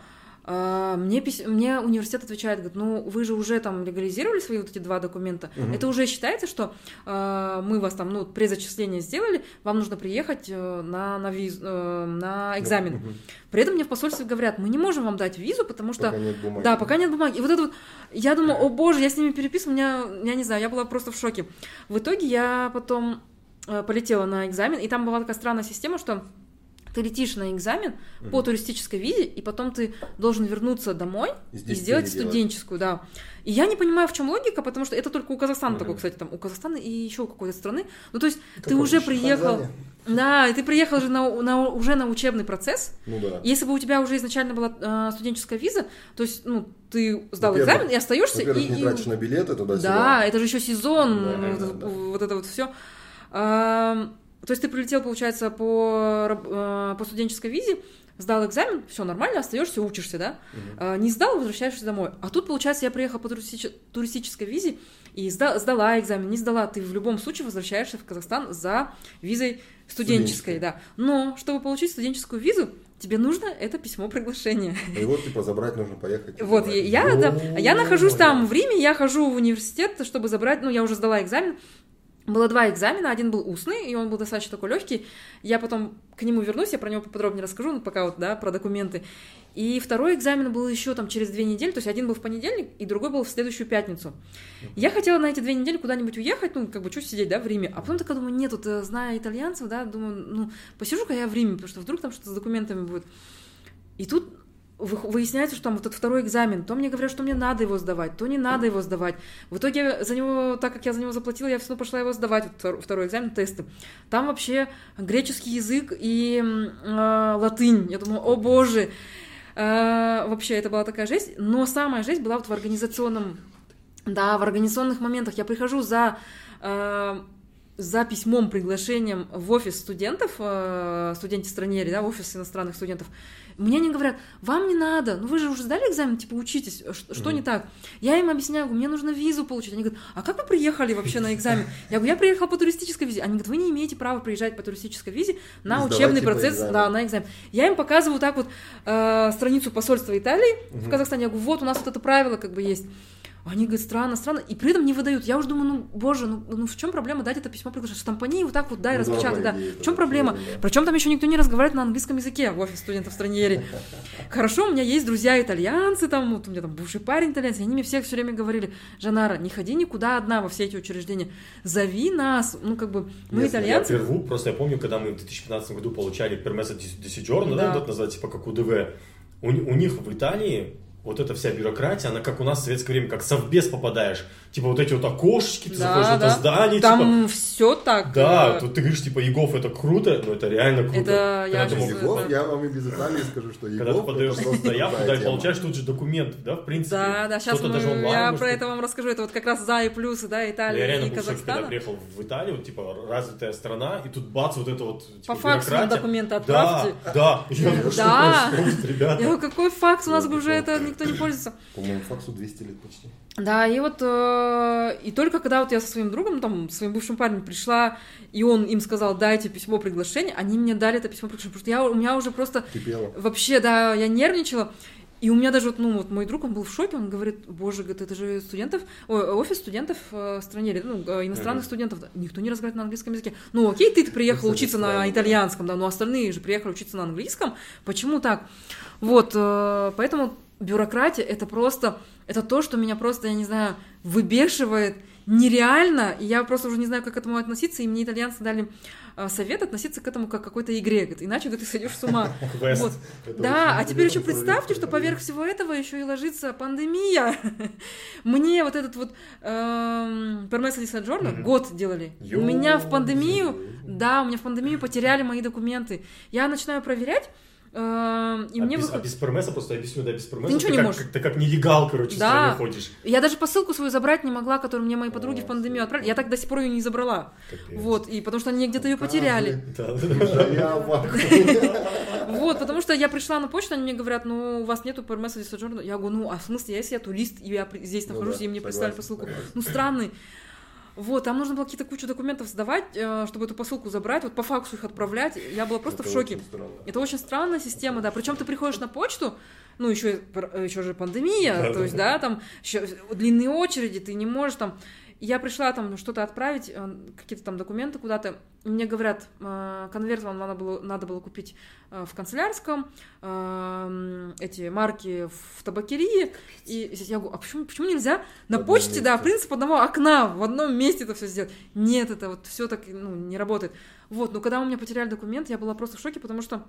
А, Мне, пис- мне университет отвечает, говорит, ну вы же уже там легализировали свои вот эти два документа, Мгм. это уже считается, что а, мы вас там, ну, презачисление сделали, вам нужно приехать э, на, на, виз- э, на экзамен. Мгм. При этом мне в посольстве говорят, мы не можем вам дать визу, потому что Пока нет бумаги. да, пока нет бумаги. И вот это вот, я думаю, о боже, я с ними переписываю, меня, я не знаю, я была просто в шоке. В итоге я потом э, полетела на экзамен, и там была такая странная система, что ты летишь на экзамен по Мгм. туристической визе, и потом ты должен вернуться домой И и, здесь сделать студенческую, да. И я не понимаю, в чем логика, потому что это только у Казахстана Мгм. такое, кстати, там у Казахстана и еще какой-то страны. Ну, то есть ты Какой уже приехал, Танзания? да, и ты приехал же на, на- уже на учебный процесс, Ну да. если бы у тебя уже изначально была э, студенческая виза, то есть, ну, ты сдал экзамен и остаешься. Во-первых, и, не и- тратишь на билеты туда-сюда. Да, это же еще сезон, Да, ну, да, вот, да. вот это вот все. То есть ты прилетел, получается, по, э, по студенческой визе, сдал экзамен, все нормально, остаешься, учишься, да? А, не сдал, возвращаешься домой. А тут, получается, я приехала по туристич- туристической визе и сда- сдала экзамен, не сдала. Ты в любом случае возвращаешься в Казахстан за визой студенческой, Студенческой. да. Но, чтобы получить студенческую визу, тебе нужно это письмо приглашения. И вот, типа, забрать нужно поехать. Вот, забрать. я, да, я нахожусь там в Риме, я хожу в университет, чтобы забрать, ну, я уже сдала экзамен, было два экзамена, один был устный, и он был достаточно такой легкий. Я потом к нему вернусь, я про него поподробнее расскажу, ну, пока вот, да, про документы. И второй экзамен был еще там через две недели, то есть один был в понедельник, и другой был в следующую пятницу. Я хотела на эти две недели куда-нибудь уехать, ну, как бы чуть сидеть, да, в Риме. А потом такая думаю, нет, вот э, зная итальянцев, да, думаю, ну, посижу-ка я в Риме, потому что вдруг там что-то с документами будет. И тут выясняется, что там вот этот второй экзамен, то мне говорят, что мне надо его сдавать, то не надо его сдавать. В итоге за него, так как я за него заплатила, я все равно пошла его сдавать, вот втор- второй экзамен, тесты. Там вообще греческий язык и э, латынь. Я думаю, о боже, Э, вообще это была такая жесть. Но самая жесть была вот в организационном, да, в организационных моментах. Я прихожу за э, за письмом, приглашением в офис студентов, э, студенте странере, да, в офис иностранных студентов, мне они говорят, вам не надо, ну вы же уже сдали экзамен, типа учитесь, что, что Мгм. не так? Я им объясняю, говорю, мне нужно визу получить. Они говорят, а как вы приехали вообще на экзамен? Я говорю, я приехала по туристической визе. Они говорят, вы не имеете права приезжать по туристической визе на И сдавать, учебный процесс, да, на экзамен. Я им показываю так вот э, страницу посольства Италии в. Казахстане. Я говорю, вот у нас вот это правило как бы есть. Они говорят, странно, странно, и при этом не выдают. Я уже думаю, ну, боже, ну, ну в чем проблема дать это письмо приглашение? Штампани вот так вот, дай, Ну да, распечатай, да. В чем проблема? ерунда. Причем там еще никто не разговаривает на английском языке в офис студентов в стране. [laughs] Хорошо, у меня есть друзья итальянцы, там, вот у меня там бывший парень итальянец, и они мне всех все время говорили, Жанара, не ходи никуда одна во все эти учреждения, зови нас, ну, как бы, мы Если я Я итальянцы. прерву, просто я помню, когда мы в 2015 году получали пермеса Десиджорно, да, Да. вот это называется, типа как УДВ, у, у них в Италии вот эта вся бюрократия, она как у нас в советское время, как совбез попадаешь. Типа вот эти вот окошечки, ты Да, заходишь в это да. здание, типа, Там все так. да, э, тут ты говоришь, типа, Егов это круто, но это реально круто. Это я Когда ты щас- мог- Егов, это- я вам и без Италии скажу, что Когда ты Егов подаешь заявку, да, и получаешь тут же документ, да, в принципе. Да, да, сейчас Кто-то даже онлайн я может- про это вам расскажу. Это вот как раз за и плюсы, да, Италии Я реально и был шоке, когда Казахстана. приехал в Италию, вот, типа, развитая страна, и тут бац, вот это вот, типа, По факсу бюрократия. документы Да, отправьте. да. Я думаю, что Да. ребята? Я какой факс, у нас бы уже это. Никто не пользуется. По-моему, факсу 200 лет почти. Да, и вот, э, и только когда вот я со своим другом, ну, там, своим бывшим парнем пришла, и он им сказал, дайте письмо приглашения, они мне дали это письмо приглашения, потому что я, у меня уже просто Кипело. вообще, да, я нервничала, и у меня даже, вот, ну, вот мой друг, он был в шоке, он говорит, боже, говорит, это же студентов, ой, офис студентов э, в стране, ну, э, иностранных Мгм. студентов, никто не разговаривает на английском языке. Ну, окей, ты приехал учиться на да. итальянском, да, но остальные же приехали учиться на английском, почему так? Вот, э, поэтому бюрократия это просто, это то, что меня просто, я не знаю, выбешивает нереально, и я просто уже не знаю, как к этому относиться, и мне итальянцы дали э, совет относиться к этому как к какой-то игре, говорит, иначе ты сойдешь с ума. [laughs] Вот. Да, а теперь еще представьте, что поверх всего этого еще и ложится пандемия. [laughs] Мне вот этот вот эм, Пермеса Джорно Мгм. год делали. У меня в пандемию, да, у меня в пандемию потеряли мои документы. Я начинаю проверять, эм, и а мне без, выходит... а без пермеса, просто объясню, да, без пермеса. ничего не как, можешь. Как, ты как нелегал, короче, Да. ходишь. Я даже посылку свою забрать не могла, которую мне мои подруги О, в пандемию отправили. Я так до сих пор ее не забрала. Капец. Вот, и потому что они где-то ее потеряли. Я. [laughs] Вот, потому что я пришла на почту, они мне говорят, ну, у вас нету или Sojourner. Я говорю, ну, а в смысле, если я турист, и я здесь Ну нахожусь, и мне прислали посылку. Ну, странный. Вот, там нужно было какие-то кучу документов сдавать, э, чтобы эту посылку забрать, вот по факсу их отправлять. Я была просто Это в шоке. очень странно. Это очень странная система, да. Причем ты приходишь на почту, ну, еще, еще же пандемия, то есть, да, там еще длинные очереди, ты не можешь там... Я пришла там что-то отправить, э, какие-то там документы куда-то. Мне говорят, э, конверт вам надо было, надо было купить э, в канцелярском, э, эти марки в табакерии. И я говорю, а почему, почему нельзя на почте, да, месте. принцип одного окна, в одном месте это все сделать? Нет, это вот все так ну, не работает. Вот, но когда у меня потеряли документ, я была просто в шоке, потому что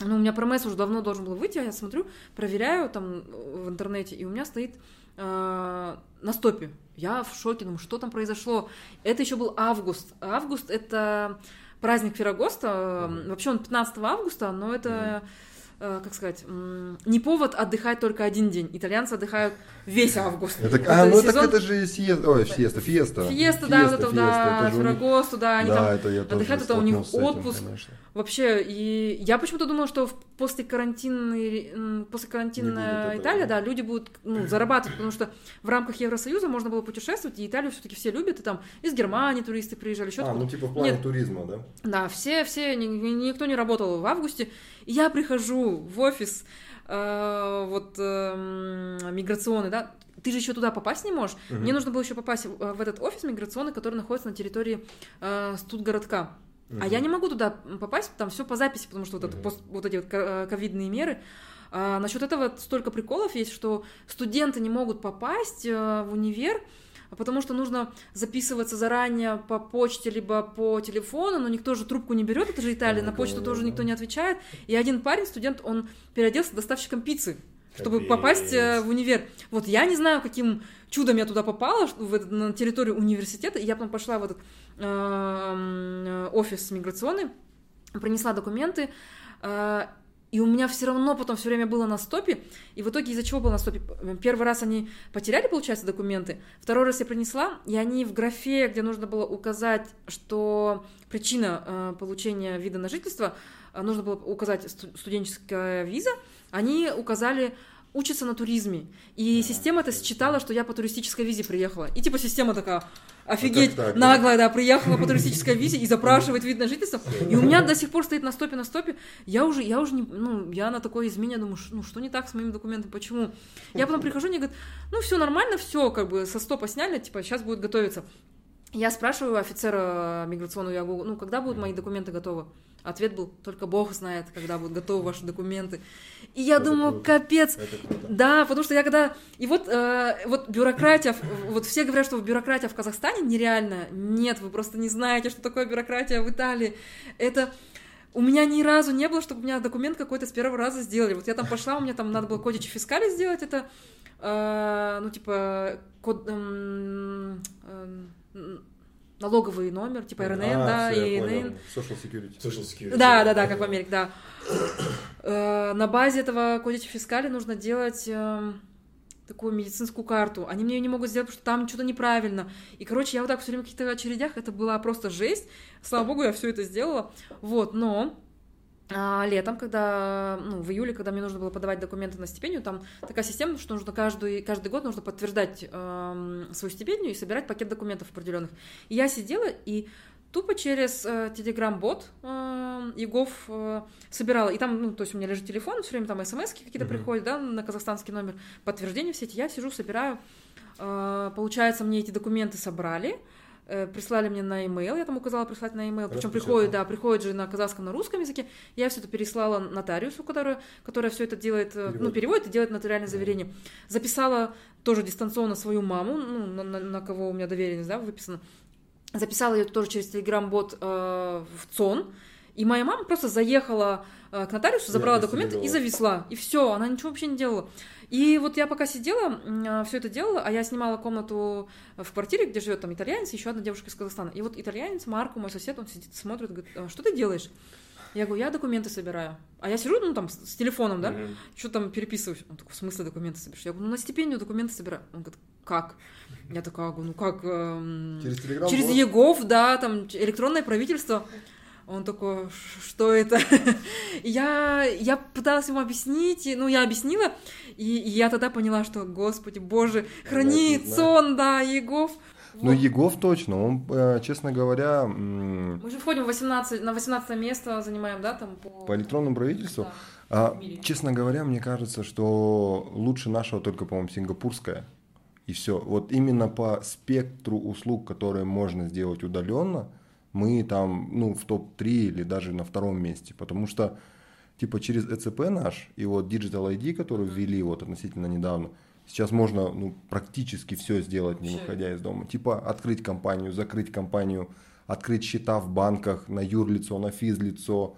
ну, у меня промес уже давно должен был выйти, а я смотрю, проверяю там в интернете, и у меня стоит э, на стопе. Я в шоке, думаю, что там произошло. Это еще был август. Август — это праздник Феррагоста. Мгм. Вообще он 15 августа, но это, э, как сказать, не повод отдыхать только один день. Итальянцы отдыхают весь август. Это, Вот, [laughs] а, э, ну так сезон- это же сиеста, ой, сиеста, фиеста. Фиеста, да, вот это, да, это да, они да, там это я отдыхают, это у них этим, отпуск. конечно. Вообще, и я почему-то думала, что после карантинной, после этого, Италия, да. люди будут ну, зарабатывать, потому что в рамках Евросоюза можно было путешествовать, и Италию все-таки все любят, и там из Германии туристы приезжали, еще А, ну типа в плане Нет. туризма, да? Да, все, все, ни- ни- никто не работал в августе. И я прихожу в офис, э, вот эм, миграционный, да, ты же еще туда попасть не можешь. Мгм. Мне нужно было еще попасть в в этот офис миграционный, который находится на территории э, Студгородка. А я не могу туда попасть, там все по записи, потому что вот, это, Мгм. пост- вот эти вот ко- э, ковидные меры. А, насчет этого столько приколов есть, что студенты не могут попасть э, в универ, потому что нужно записываться заранее по почте либо по телефону, но никто же трубку не берет, это же Италия, на почту тоже никто не отвечает. И один парень, студент, он переоделся доставщиком пиццы чтобы Капец. попасть э, в универ. Вот я не знаю, каким чудом я туда попала, в этот- на территорию университета, и я потом пошла в этот э, офис миграционный, принесла документы, э, и у меня все равно потом все время было на стопе, и в итоге из-за чего было на стопе? Первый раз они потеряли, получается, документы, второй раз я принесла, и они в графе, где нужно было указать, что причина э, получения вида на жительство, э, нужно было указать сту- студенческая виза, они указали учатся на туризме. И система это считала, что я по туристической визе приехала. И типа система такая, офигеть, как так, наглая, да, приехала по туристической [laughs] визе и запрашивает вид на жительство. И у меня до сих пор стоит на стопе, на стопе. Я уже, я уже не, ну, я на такой измене думаю, ну, что не так с моими документами, почему? Я потом прихожу, мне говорят, ну, все нормально, все, как бы, со стопа сняли, типа, сейчас будет готовиться. Я спрашиваю офицера миграционного, я говорю, ну, когда будут мои документы готовы? Ответ был, только Бог знает, когда будут готовы ваши документы. И я Это думаю, круто. капец, да, потому что я когда... И вот, э, вот бюрократия, вот все говорят, что бюрократия в Казахстане нереальная. Нет, вы просто не знаете, что такое бюрократия в Италии. Это... У меня ни разу не было, чтобы у меня документ какой-то с первого раза сделали. Вот я там пошла, у меня там надо было кодичи фискали сделать, это, э, ну, типа, код, эм, эм, налоговый номер, типа РНН, А, да, всё, и понял. Social security. Social security. Да, да, да, как в Америке, да. Э, На базе этого кодича фискали нужно делать эм, такую медицинскую карту. Они мне ее не могут сделать, потому что там что-то неправильно. И, короче, я вот так все время в каких-то очередях, это была просто жесть. Слава богу, я все это сделала. Вот, но летом, когда, ну, в июле, когда мне нужно было подавать документы на стипендию, там такая система, что нужно каждый, каждый год нужно подтверждать эм, свою стипендию и собирать пакет документов определенных. И я сидела и тупо через э, Telegram-бот э, Егов э, собирала. И там, ну, то есть у меня лежит телефон, все время там смс какие-то Мгм. приходят, да, на казахстанский номер, подтверждение все эти. Я сижу, собираю. Э, получается, мне эти документы собрали, э, прислали мне на e-mail, я там указала прислать на e-mail, причем приходит, да, приходит же на казахском, на русском языке. Я все это переслала нотариусу, которая, которая все это делает, э, ну, Переводит. переводит и делает нотариальное заверение. Записала тоже дистанционно свою маму, ну, на, на- на кого у меня доверенность, да, выписано. Записала ее тоже через телеграм-бот э, в ЦОН. И моя мама просто заехала э, к нотариусу, забрала Я документы и завезла. И все, она ничего вообще не делала. И вот я пока сидела, все это делала, а я снимала комнату в квартире, где живет там итальянец, еще одна девушка из Казахстана. И вот итальянец, Марко, мой сосед, он сидит, смотрит, говорит, «А что ты делаешь? Я говорю, я документы собираю. А я сижу, ну, там, с телефоном, да, Мгм. что там переписываюсь. Он такой, в смысле документы собираешь? Я говорю, ну, на стипендию документы собираю. Он говорит, как? Я такая, говорю, ну, как? эм, Через Telegram Через? ЕГОВ, да, там электронное правительство. Он такой, что это? [laughs] я, я пыталась ему объяснить, ну, я объяснила, и, и я тогда поняла, что, господи, боже, храни сон, да, Егов. Ну, Егов точно, он, э, честно говоря... Мы же входим в 18, на 18 место, занимаем, да, там по... По электронному правительству? Да. А, честно говоря, мне кажется, что лучше нашего только, по-моему, сингапурская. И все. Вот именно по спектру услуг, которые можно сделать удаленно, мы там, ну, в топ-3 или даже на втором месте. Потому что, типа, через ЭЦП наш и вот Digital ID, который ввели вот относительно недавно, сейчас можно, ну, практически все сделать, не выходя из дома. Типа, открыть компанию, закрыть компанию, открыть счета в банках на юрлицо, на физлицо,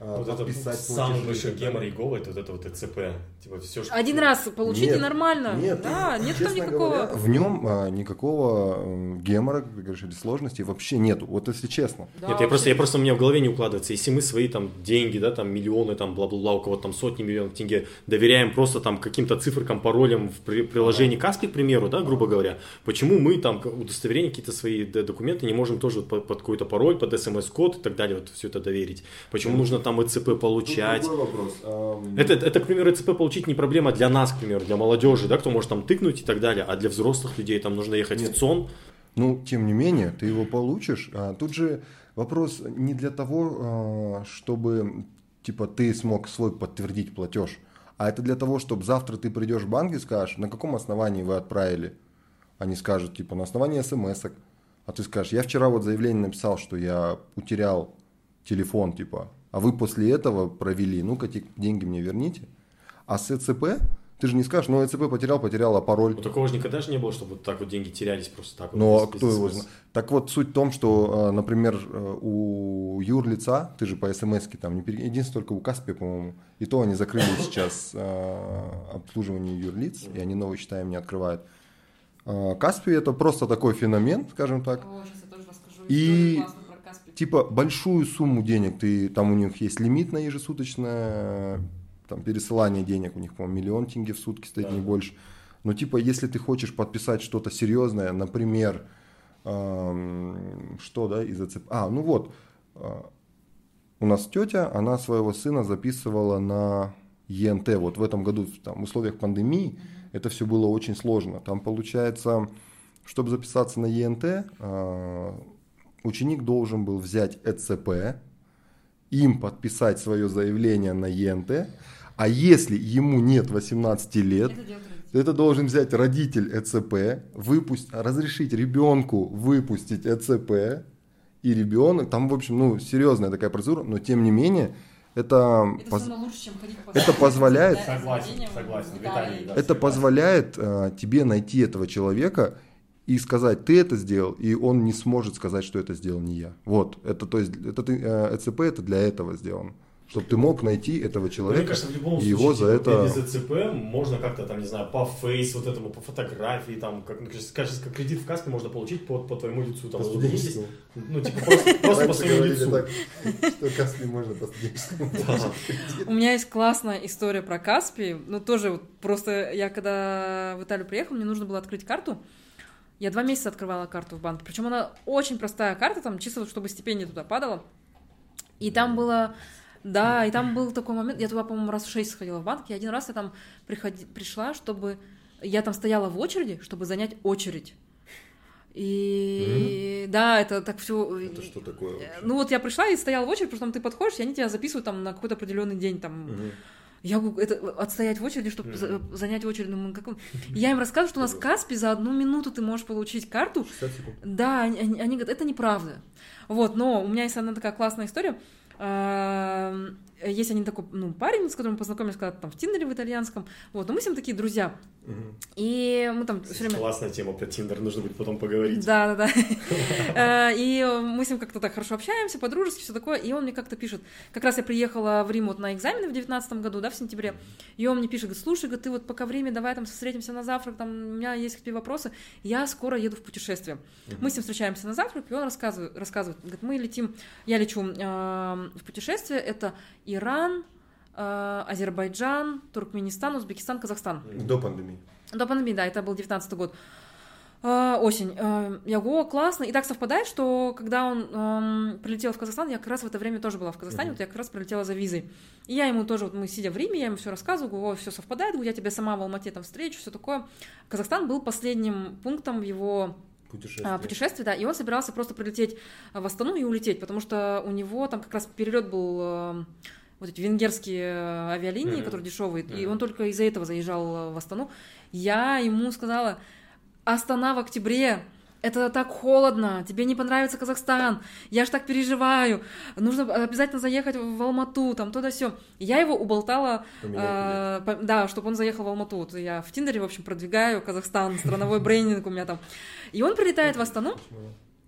вот это самый большой гемор Егова, это вот это вот ЭЦП. Типа все, что Один раз получите нет, нормально. Нет, да, нет там никакого. Говоря, в нем а, никакого гемора, как говоришь, или сложности вообще нету. Вот если честно. Да, нет, я просто, я просто у меня в голове не укладывается. Если мы свои там деньги, да, там миллионы, там бла-бла-бла, у кого-то там сотни миллионов тенге доверяем просто там каким-то цифрам, паролям в приложении Каспи, к примеру, да, грубо говоря, почему мы там удостоверения, какие-то свои документы не можем тоже под, под какой-то пароль, под смс-код и так далее, вот все это доверить? Почему нужно там там ЭЦП получать. Тут вопрос. Это, это, к примеру, ЭЦП получить не проблема для нас, к примеру, для молодежи, да, кто может там тыкнуть и так далее, а для взрослых людей там нужно ехать Нет. в ЦОН. Ну, тем не менее, ты его получишь. А тут же вопрос не для того, а, чтобы типа ты смог свой подтвердить платеж, а это для того, чтобы завтра ты придешь в банк и скажешь, на каком основании вы отправили. Они скажут, типа, на основании смс -ок. А ты скажешь, я вчера вот заявление написал, что я утерял телефон, типа, а вы после этого провели, ну-ка деньги мне верните. А с ЭЦП ты же не скажешь, ну ЭЦП потерял, потерял, а пароль. Ну такого же никогда же не было, чтобы вот так вот деньги терялись просто так. Ну вот, а кто его знает? Так вот суть в том, что, а, например, э, у юрлица, ты же по смс там не пере... единственное только у Каспи, по-моему, и то они закрыли [coughs] сейчас а, обслуживание юрлиц, и они новые счета им не открывают. Каспи это просто такой феномен, скажем так. О, сейчас я тоже расскажу. И типа большую сумму денег, ты, там у них есть лимит на ежесуточное там, пересылание денег, у них, по-моему, миллион тенге в сутки стоит, да. не больше. Но типа, если ты хочешь подписать что-то серьезное, например, эм, что, да, из АЦП... А, ну вот, э, у нас тетя, она своего сына записывала на ЕНТ. Вот в этом году, там, в условиях пандемии, это все было очень сложно. Там, получается, чтобы записаться на ЕНТ, э, ученик должен был взять ЭЦП, им подписать свое заявление на ЕНТ, а если ему нет 18 лет, это, это должен взять родитель ЭЦП, выпусть, разрешить ребенку выпустить ЭЦП, и ребенок, там, в общем, ну, серьезная такая процедура, но тем не менее, это, это, поз... лучше, чем это позволяет, согласен, согласен, Виталий, да, это позволяет э, тебе найти этого человека и сказать, ты это сделал, и он не сможет сказать, что это сделал не я. Вот, это, то есть, это, э, ЭЦП это для этого сделано. Чтобы ты мог найти этого человека, Мне кажется, в любом случае, его за типа, это... без ЭЦП можно как-то, там, не знаю, по фейс, вот этому, по фотографии, там, как, кажется, как кредит в каске можно получить по, по твоему лицу. Там, по здесь, ну, типа, просто, [laughs] просто по своему лицу. Так, что Каспи можно по [laughs] У меня есть классная история про Каспи, ну, тоже вот просто я когда в Италию приехал, мне нужно было открыть карту, я два месяца открывала карту в банке. Причем она очень простая карта, там чисто чтобы стипендия туда падала. И там было... Да, и там был такой момент, я туда, по-моему, раз в шесть сходила в банк, и один раз я там приходи, пришла, чтобы... Я там стояла в очереди, чтобы занять очередь. И mm-hmm. да, это так все. Это что такое? Вообще? Ну вот я пришла и стояла в очередь, потому что там ты подходишь, и они тебя записывают там на какой-то определенный день там. Mm-hmm. Я могу это, отстоять в очереди, чтобы mm-hmm. занять очередь. Думаю, как... [laughs] Я им рассказываю, что у нас Каспи за одну минуту ты можешь получить карту. Да, они, они говорят, это неправда. Вот, но у меня есть одна такая классная история. Есть один такой, ну, парень, с которым мы познакомились когда-то там в Тиндере в итальянском, вот, но мы с ним такие друзья, угу. и мы там все время... Классная тема про Тиндер, нужно будет потом поговорить. Да, да, да. [laughs] И мы с ним как-то так хорошо общаемся, по-дружески, все такое, и он мне как-то пишет, как раз я приехала в Рим вот на экзамены в девятнадцатом году, да, в сентябре, и он мне пишет, говорит, слушай, говорит, ты вот пока время, давай там встретимся на завтрак, там у меня есть к тебе вопросы, я скоро еду в путешествие. Мы с ним встречаемся на завтрак, и он рассказывает, рассказывает, говорит, мы летим, я лечу в путешествие, это Иран, э, Азербайджан, Туркменистан, Узбекистан, Казахстан. До пандемии. До пандемии, да, это был 19 год. А, осень. А, я говорю, классно. И так совпадает, что когда он эм, прилетел в Казахстан, я как раз в это время тоже была в Казахстане, Мгм. вот я как раз прилетела за визой. И я ему тоже, вот мы сидя в Риме, я ему все рассказываю, говорю, все совпадает, говорю, я тебя сама в Алмате там встречу, все такое. Казахстан был последним пунктом в его а, путешествие, да, и он собирался просто прилететь в Астану и улететь, потому что у него там как раз перелет был э, вот эти венгерские э, авиалинии, Мгм. которые дешевые, и Мгм. он только из-за этого заезжал э, в Астану. Я ему сказала, Астана в октябре, это так холодно, тебе не понравится Казахстан, я ж так переживаю, нужно обязательно заехать в Алмату, там туда все. Я его уболтала, э, по- да, чтобы он заехал в Алмату. Я в Тиндере, в общем, продвигаю Казахстан, страновой [laughs] брендинг у меня там. И он прилетает в Астану,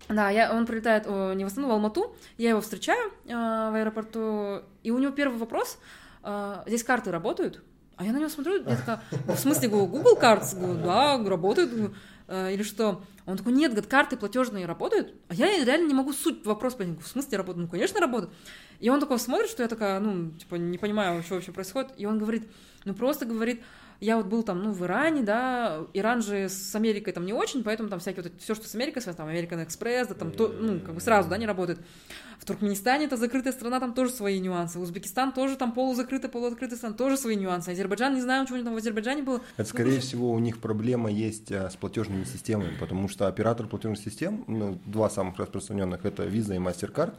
да, я, он прилетает о, не в Астану, в Алмату, я его встречаю э, в аэропорту, и у него первый вопрос, э, здесь карты работают? А я на него смотрю, я такая, в смысле, говорю, Google Cards? Говорю, да, работают. «Э, Или что? Он такой, нет, говорит, карты платежные работают? А я реально не могу суть вопрос понять. В смысле работают? Ну, конечно, работают. И он такой смотрит, что я такая, ну, типа, не понимаю, что вообще происходит. И он говорит, ну, просто говорит, я вот был там, ну, в Иране, да, Иран же с Америкой там не очень, поэтому там всякие вот все, что с Америкой связано, там, American Express, да, там, то, ну, как бы сразу, да, не работает. В Туркменистане это закрытая страна, там тоже свои нюансы. Узбекистан тоже там полузакрытая, полуоткрытая страна, тоже свои нюансы. Азербайджан, не знаю, чего у них там в Азербайджане было. Это, скорее всего, у них проблема есть а, с платежными системами, потому что оператор платежных систем, ну, два самых распространенных, это Visa и MasterCard.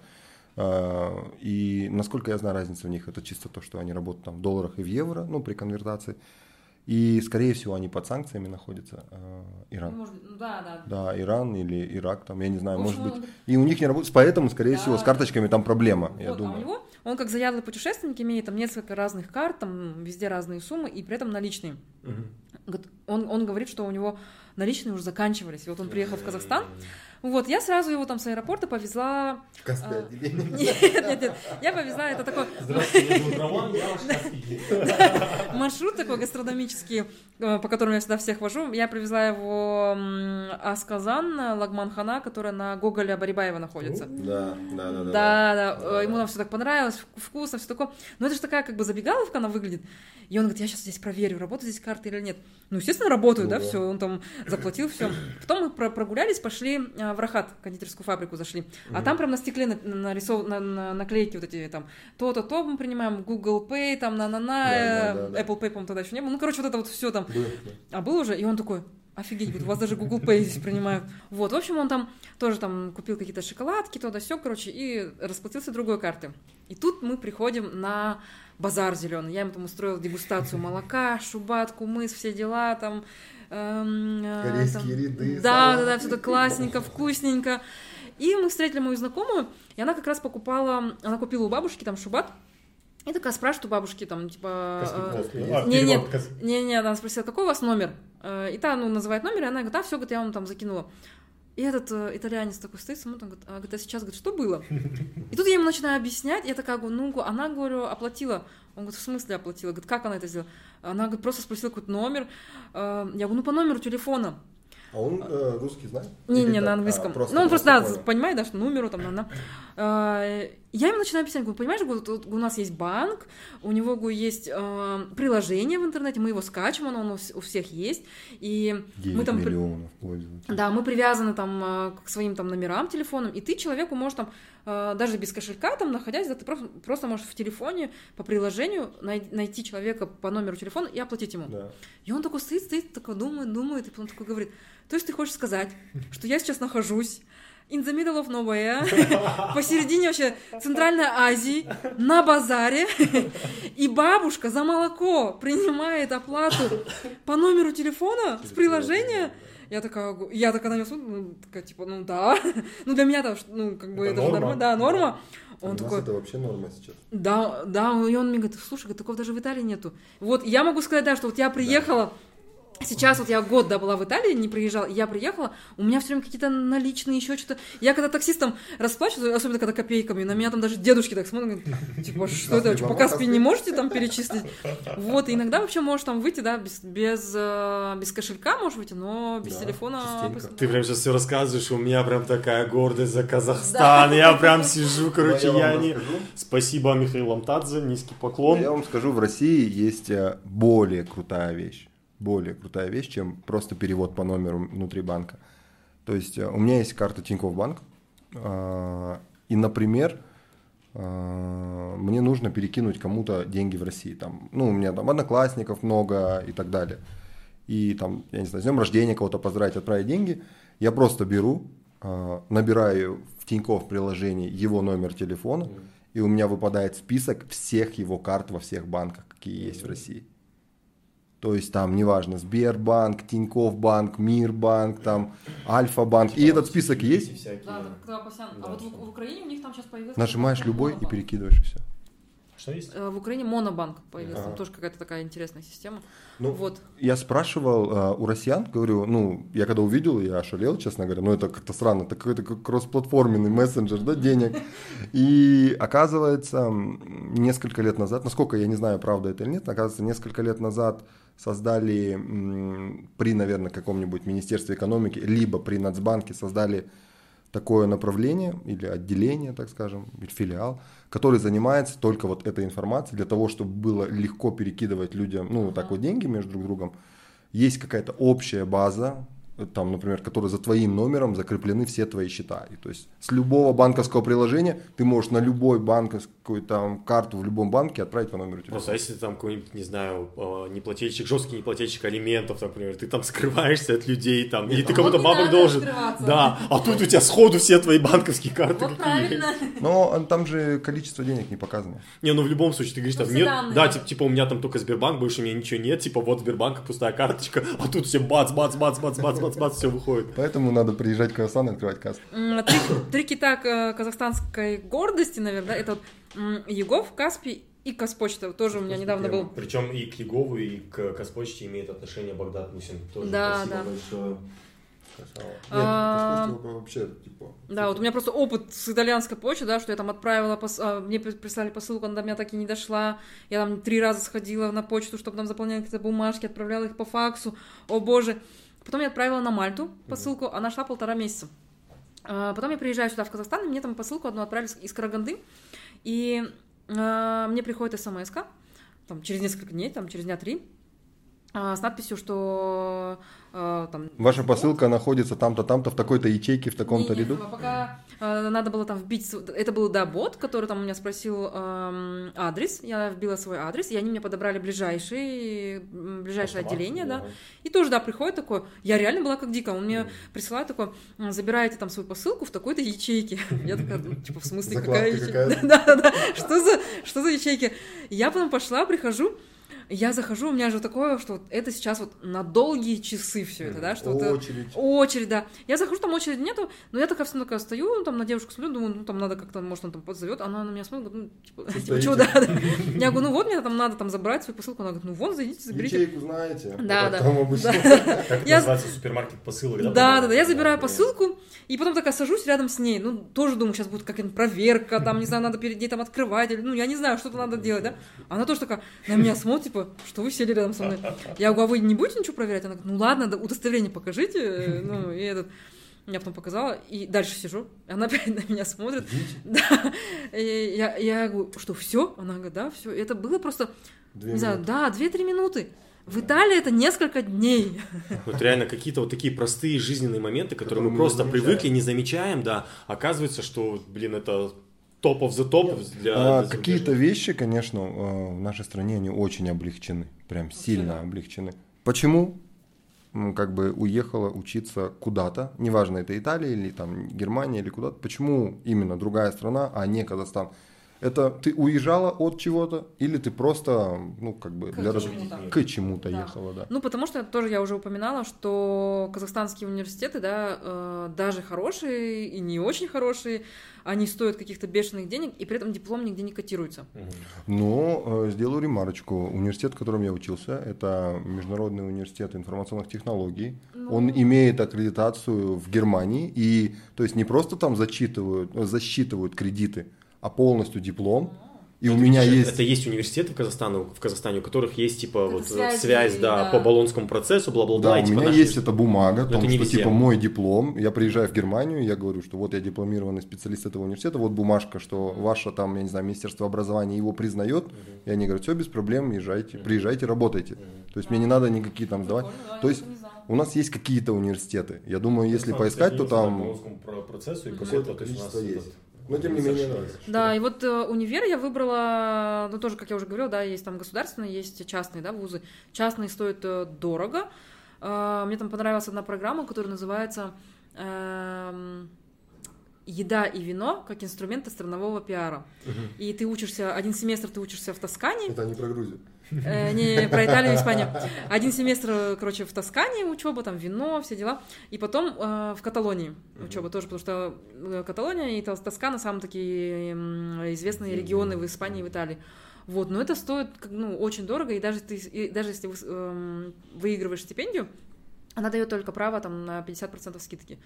А, И, насколько я знаю, разница в них это чисто то, что они работают там в долларах и в евро, ну, при конвертации. И, скорее всего, они под санкциями находятся, а, Иран. может, ну, да, да. Да, Иран или Ирак, там, я не знаю, может быть. он- И у них не работает, поэтому, скорее Да. всего, с карточками там проблема, я Вот, а у думаю. него, он как заядлый путешественник, имеет там несколько разных карт, там везде разные суммы, и при этом наличные. Говорит, Он, он говорит, что у него наличные уже заканчивались. И вот он приехал в Казахстан. Вот, я сразу его там с аэропорта повезла... В А. [laughs] Нет, нет, нет. Я повезла, это такой [laughs] маршрут такой гастрономический, э, по которому я всегда всех вожу. Я привезла его Асказан, Лагманхана, которая на Гоголя Барибаева находится. Да, да, да. Да, да, ему там все так понравилось, вк- вкусно, все такое. Но это же такая как бы забегаловка она выглядит. И он говорит, я сейчас здесь проверю, работают здесь карты или нет. Ну, естественно, работают, Ну да, все, он там заплатил, все. Потом мы про- прогулялись, пошли а, в Рахат, кондитерскую фабрику зашли. А там прям на стекле на- нарисов... на- на- наклейки вот эти там, то-то, то мы принимаем, Google Pay, там, на-на-на, Да, да, э, да, да. Apple Pay, по-моему, тогда еще не было. Ну, короче, вот это вот все там. Был, А был уже, и он такой, офигеть, говорит, у вас даже Google Pay здесь принимают. Вот, в общем, он там тоже там купил какие-то шоколадки, то да все, короче, и расплатился другой карты. И тут мы приходим на базар зеленый. Я ему там устроила дегустацию молока, шубат, кумыс, все дела там. Эм, э, Корейские там- ряды, Да, да, да, все так классненько, вкусненько. И мы встретили мою знакомую, и она как раз покупала, она купила у бабушки там шубат, и такая спрашивает у бабушки там, типа... э, А, Не, нет, кас- не-не, она спросила, какой у вас номер? Э, И та, ну, называет номер, и она говорит, а, все, говорит, я вам там закинула. И этот э, итальянец такой стоит, смотрит, он говорит, а, говорит, а сейчас, говорит, что было? [laughs] И тут я ему начинаю объяснять, я такая, говорю, ну, она, говорю, оплатила. Он говорит, в смысле оплатила? Говорит, как она это сделала? Она, говорит, просто спросила какой-то номер. Э, Я говорю, ну, по номеру телефона. А он э, русский знает? Не, Или не, так? на А, английском. просто ну, он просто, да, понял. понимает, да, что номеру там, на, А, Я ему начинаю объяснять, говорю, понимаешь, говорю, тут у нас есть банк, у него говорю, есть э, приложение в интернете, мы его скачиваем, оно у, всех есть, и 9 мы там... миллионов пользователей. Да, мы привязаны там э, к своим там номерам телефоном, и ты человеку можешь там э, даже без кошелька там находясь, да, ты просто, просто можешь в телефоне по приложению най- найти человека по номеру телефона и оплатить ему. Да. И он такой стоит, стоит, такой думает, думает, и потом такой говорит, то есть ты хочешь сказать, что я сейчас нахожусь in the middle of nowhere, [laughs] посередине вообще Центральной Азии, на базаре, [laughs] и бабушка за молоко принимает оплату по номеру телефона с приложения, я такая, я такая на него смотрю, ну, такая, типа, ну да, [laughs] ну для меня-то, ну, как бы Это это, же норма. норма, да, норма. У Он нас такой, это вообще норма сейчас. да, да, и он мне говорит, слушай, такого даже в Италии нету. Вот, я могу сказать, да, что вот я приехала, сейчас вот я год, да, была в Италии, не приезжала, я приехала, у меня все время какие-то наличные, еще что-то. Я когда таксистом расплачиваюсь, особенно когда копейками, на меня там даже дедушки так смотрят, говорят, типа, что это, по мама, Каспи не можете там перечислить? Вот, и иногда вообще можешь там выйти, да, без, без, э, без кошелька можешь выйти, но без Да, телефона... частенько. Ты прям сейчас все рассказываешь, у меня прям такая гордость за Казахстан. Я [laughs] прям сижу, короче, Ну, я вам не... расскажу. Спасибо, Михаил Амтадзе, низкий Я поклон. вам скажу, в России есть э, более крутая вещь. Более крутая вещь, чем просто перевод по номеру внутри банка. То есть э, у меня есть карта Тинькофф Банк, э, и, например, э, мне нужно перекинуть кому-то деньги в России. Там, ну, у меня там одноклассников много и так далее. И там, я не знаю, с днем рождения кого-то поздравить, отправить деньги. Я просто беру, набираю в Тинькофф приложении его номер телефона, и у меня выпадает список всех его карт во всех банках, какие есть в России. То есть там, неважно, Сбербанк, Тинькофф банк, Мирбанк, там, Альфа-банк. И этот список есть. Да, так, когда Пасян. А вот в, в Украине у них там сейчас появился... Нажимаешь любой и Монобанк. перекидываешь и все. Что есть? Э, В Украине монобанк появился, Ага. там тоже какая-то такая интересная система. Ну, вот. Я спрашивал э, у россиян, говорю, ну, я когда увидел, я ошалел, честно говоря, ну, это как-то странно, это какой-то как кроссплатформенный мессенджер, да, денег. [laughs] И оказывается, несколько лет назад, насколько я не знаю, правда это или нет, оказывается, несколько лет назад создали при, наверное, каком-нибудь Министерстве экономики, либо при Нацбанке создали такое направление или отделение, так скажем, или филиал, который занимается только вот этой информацией для того, чтобы было легко перекидывать людям, ну, вот так вот деньги между друг другом. Есть какая-то общая база, там, например, которая за твоим номером закреплены все твои счета. И то есть с любого банковского приложения ты можешь на любой банковскую там карту в любом банке отправить по номеру телефона. Просто а если ты там какой-нибудь, не знаю, э, неплательщик, жесткий неплательщик алиментов, например, ты там скрываешься от людей, там, или ты а кому-то вот не бабок должен. Да, а тут у тебя сходу все твои банковские карты Вот какие правильно. Но а, там же количество денег не показано. Не, ну в любом случае, ты говоришь, Ну, там все нет, да, типа, типа у меня там только Сбербанк, больше у меня ничего нет, типа вот Сбербанк, пустая карточка, а тут все бац, бац, бац, бац, бац, бац, бац, все выходит. Поэтому надо приезжать в Казахстан и открывать кассу. М, Три, три кита к- казахстанской гордости, наверное, это вот Егов, Каспий и Казпочта. Тоже у меня недавно был. Причем и к Егову, и к Казпочте имеет отношение Богдан Мусин. Тоже Да, спасибо да. большое. Красава. А, вообще, типа... Да, вот у меня просто опыт с итальянской почты, да, что я там отправила, пос- а, мне при- прислали посылку, она до меня так и не дошла. Я там три раза сходила на почту, чтобы там заполняли какие-то бумажки, отправляла их по факсу. О боже. Потом я отправила на Мальту посылку, она шла полтора месяца. А, Потом я приезжаю сюда, в Казахстан, и мне там посылку одну отправили из Караганды, и а, мне приходит смс там, через несколько дней, там, через дня три, а, с надписью, что а, там... Ваша посылка находится там-то, там-то, в такой-то ячейке, в таком-то ряду. Пока э, надо было там вбить... Это был, да, бот, который там у меня спросил эм, адрес. Я вбила свой адрес, и они мне подобрали ближайший, м, ближайшее Автомат, отделение, да. ага. И тоже, да, приходит такой... Я реально была как дикая. Он мне присылает такой, «М, забираете там свою посылку в такой-то ячейке. [laughs] Я такая, ну, типа, в смысле, какая ячейка? Да-да-да, [laughs] что за ячейки? Я потом пошла, прихожу, я захожу, у меня же такое, что вот это сейчас вот на долгие часы все это, да, что э, Очередь. Очередь, да. Я захожу, там очереди нету, но я такая все такая стою, там на девушку смотрю, думаю, ну там надо как-то, может, он там позовет, она на меня смотрит, ну, типа, [laughs] типа, чего, да, да. [laughs] Я говорю, ну вот, мне там надо там забрать свою посылку, она говорит, ну вон, зайдите, заберите. Ячейку знаете? Да, Вот да. [laughs] обычно. Как это называется супермаркет посылок? Да, да, да, я забираю посылку, и потом такая сажусь рядом с ней, ну, тоже думаю, сейчас будет какая-нибудь проверка, там, не знаю, надо перед ней там открывать, ну, я не знаю, что-то надо делать, да. Она тоже такая на меня смотрит, типа, что вы сели рядом со мной. Я говорю, а вы не будете ничего проверять? Она говорит, ну ладно, да, удостоверение покажите, [laughs] ну, и этот... Я потом показала, и дальше сижу, она [laughs] опять на меня смотрит. [laughs] Да. И я, я говорю, что все? Она говорит, да, все. Это было просто, Две не знаю, да, 2-3 минуты. В Италии это несколько дней. Вот реально какие-то вот такие простые жизненные моменты, которые Которые мы мы просто не привыкли, не замечаем, да. Оказывается, что, блин, это топ of the топ для... А, для Какие-то вещи, конечно, э, в нашей стране, они очень облегчены. Прям сильно облегчены. Почему? Как бы уехала учиться куда-то, неважно, это Италия или там Германия или куда-то. Почему именно другая страна, а не Казахстан? Это ты уезжала от чего-то или ты просто, ну, как бы, К для раз- чему-то. к чему-то Да. ехала, да. Ну, потому что тоже я уже упоминала, что казахстанские университеты, да, э, даже хорошие и не очень хорошие, они стоят каких-то бешеных денег, и при этом диплом нигде не котируется. Но э, сделаю ремарочку. Университет, в котором я учился, это Международный университет информационных технологий. Ну. Он имеет аккредитацию в Германии, и то есть не просто там зачитывают, э, засчитывают кредиты, а полностью диплом. И у Это, меня видишь, есть... Это есть университы в Казахстане, в Казахстане, у которых есть типа Это вот связи, связь, да, да. по баллонскому процессу, бла-бла-бла. Да, и, у типа, меня наши- есть эта бумага, том, это не что везде. типа мой диплом. Я приезжаю в Германию, я говорю, что вот я дипломированный специалист этого университета, вот бумажка, что ваше там, я не знаю, Министерство образования его признает. И они говорят, все без проблем, езжайте, приезжайте, работайте. То есть мне не надо никакие там сдавать. Да, То есть. У нас есть какие-то университеты. Я думаю, если поискать, то там... по процессу и Мгм. какой-то, то есть у нас Количество есть. Но тем не менее, нравится. Да, и вот э, универ я выбрала, ну тоже, как я уже говорила, да, есть там государственные, есть частные, да, вузы. Частные стоят э, дорого. Э, мне там понравилась одна программа, которая называется эм, «Еда и вино как инструменты странового пиара». Мгм. И ты учишься, один семестр ты учишься в Тоскане, Это не про Грузию. Э, не про Италию и Испанию. Один семестр, э, короче, в Тоскане учеба, там вино, все дела. И потом э, в Каталонии учеба тоже, потому что э, Каталония и Тос- Тоскана самые такие известные регионы в Испании и в Италии. Вот, но это стоит ну, очень дорого, и даже, ты, и даже если эм, выигрываешь стипендию, она дает только право там на 50% скидки.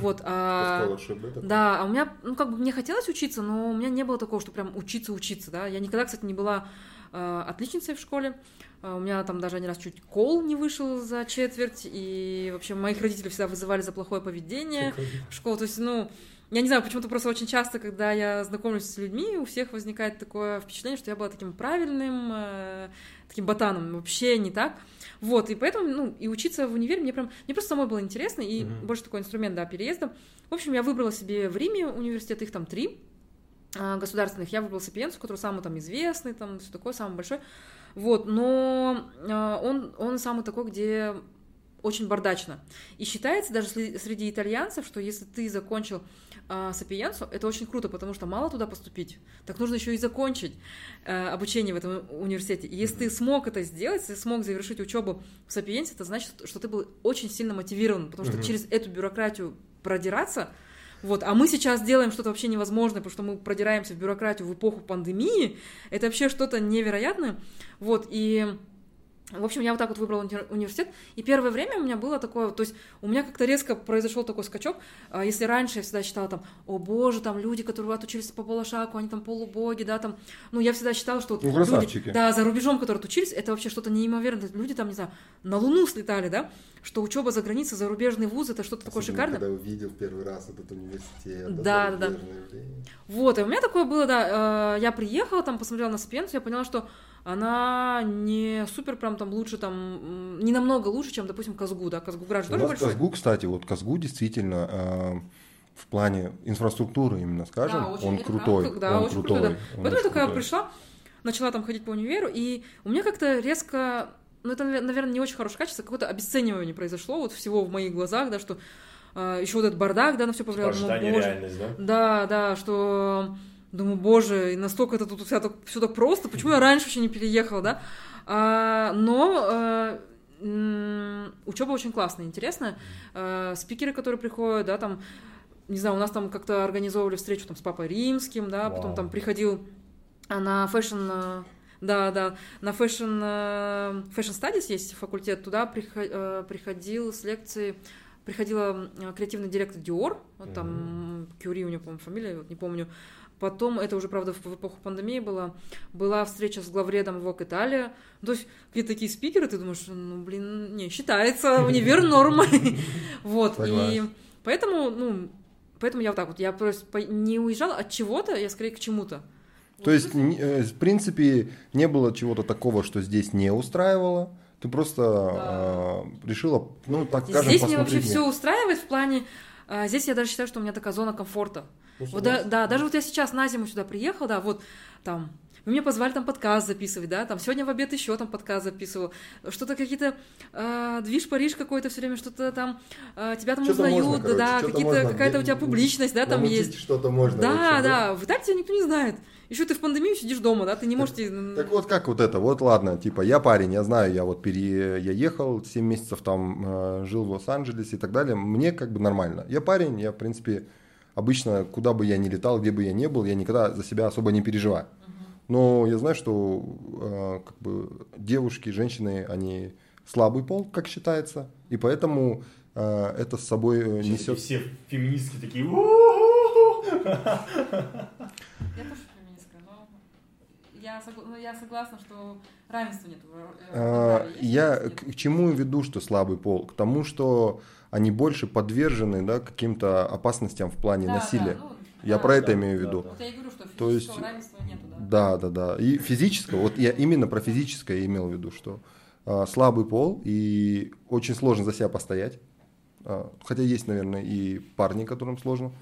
Вот, а... Да, а у меня, ну, как бы мне хотелось учиться, но у меня не было такого, что прям учиться-учиться, да. Я никогда, кстати, не была э, отличницей в школе. Э, у меня там даже один раз чуть кол не вышел за четверть, и вообще моих родителей всегда вызывали за плохое поведение в школу. То есть, ну, я не знаю, почему-то просто очень часто, когда я знакомлюсь с людьми, у всех возникает такое впечатление, что я была таким правильным, э, таким ботаном. Вообще не так. Вот, и поэтому, ну, и учиться в универе мне прям, мне просто самой было интересно, и Мгм. больше такой инструмент, да, переезда. В общем, я выбрала себе в Риме университет, их там три государственных. Я выбрала Сапиенцу, который самый там известный, там все такое, самый большой. Вот, но а, он, он самый такой, где очень бардачно. И считается даже среди итальянцев, что если ты закончил а, Сапиенцу, это очень круто, потому что мало туда поступить, так нужно еще и закончить э, обучение в этом университете. И если ты смог это сделать, если смог завершить учебу в Сапиенсе, это значит, что ты был очень сильно мотивирован, потому что Мгм. через эту бюрократию продираться вот, а мы сейчас делаем что-то вообще невозможное, потому что мы продираемся в бюрократию в эпоху пандемии. Это вообще что-то невероятное. Вот, и в общем, я вот так вот выбрала уни- университет, и первое время у меня было такое, то есть у меня как-то резко произошел такой скачок, А если раньше я всегда считала там, о боже, там люди, которые отучились по Балашаку, они там полубоги, да, там, ну я всегда считала, что вот Ну, люди, красавчики. да, за рубежом, которые отучились, это вообще что-то неимоверное, люди там, не знаю, на Луну слетали, да, что учеба за границей, зарубежный вуз, это что-то такое шикарное. когда увидел первый раз этот университет. Да, да, да. явление. Вот, и у меня такое было, да, э, я приехала, там посмотрела на Спенсу, я поняла, что она не супер прям там лучше, там, не намного лучше, чем, допустим, Казгу, да, Казгуград же У тоже большой. Казгу, кстати, вот Казгу действительно э, в плане инфраструктуры именно, скажем, Да, очень, он крутой. правда, да, он очень крутой. крутой, да. он Поэтому я такая крутой. пришла, начала там ходить по универу, и у меня как-то резко, ну это, наверное, не очень хорошее качество, какое-то обесценивание произошло вот всего в моих глазах, да, что еще вот этот бардак, да, на все повлияло. Думаю, Ожидание реальность, да? Да, да, что думаю, боже, и настолько это тут все так, все так просто, почему я раньше вообще не переехала, да? А, но э, м, учеба очень классная, интересная. Э, спикеры, которые приходят, да, там, не знаю, у нас там как-то организовывали встречу там с папой римским, да, потом Вау. там приходил а, на fashion э, да, да, на э, fashion studies есть факультет, туда прихо- э, приходил с лекции приходила э, креативный директор Dior, вот там Кьюри у него, по-моему, фамилия, вот не помню. Потом, это уже, правда, в эпоху пандемии была, была встреча с главредом Vogue Италия. То есть, какие-то такие спикеры, ты думаешь, ну, блин, не, считается, универ [laughs] нормой. Вот, и поэтому, ну, поэтому я вот так вот, я просто не уезжала от чего-то, я скорее к чему-то. То есть, э, в принципе, не было чего-то такого, что здесь не устраивало. Ты просто э, решила, ну, так скажем, Здесь мне вообще все устраивает в плане, а, здесь я даже считаю, что у меня такая зона комфорта. Вот да, да, даже вот я сейчас на зиму сюда приехала, да, вот там вы мне позвали там подкаст записывать, да, там сегодня в обед еще там подкаст записывал, что-то какие-то э, движ Париж какой-то все время, что-то там э, тебя там Что-то узнают, можно, короче, да, какие-то какая-то у тебя публичность, да, там есть. что-то можно. Да, вообще, да, в Италии тебя никто не знает. Еще ты в пандемию сидишь дома, да, ты не можете. Так вот как вот это, вот ладно, типа я парень, я знаю, я вот пере, я ехал 7 месяцев там, э, жил в Лос-Анджелесе и так далее, мне как бы нормально. Я парень, я в принципе обычно куда бы я ни летал, где бы я ни был, я никогда за себя особо не переживаю. Но я знаю, что э, как бы девушки, женщины, они слабый пол, как считается, и поэтому э, это с собой э, Сейчас несет. Все феминистки такие. Я тоже феминистка, но я, ну, я согласна, что равенства нет. А, Я к к чему веду, что слабый пол? К тому, что они больше подвержены да, каким-то опасностям в плане насилия. Я про это да, имею в да, виду. да. Вот я и говорю, что То есть- равенства нету, да. Да, да, да. И физического, вот я именно про физическое имел в виду, что а, слабый пол, и очень сложно за себя постоять. А, хотя есть, наверное, и парни, которым сложно.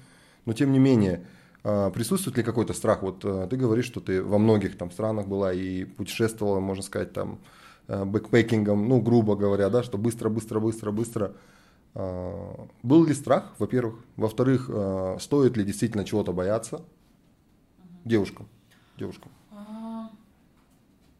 Но тем не менее, а, присутствует ли какой-то страх? Вот а, ты говоришь, что ты во многих там странах была и путешествовала, можно сказать, там а, backpacking ом, ну, грубо говоря, да, что быстро, быстро, быстро, быстро. А, был ли страх, во-первых? Во-вторых, а, стоит ли действительно чего-то бояться девушкам? Девушкам. А,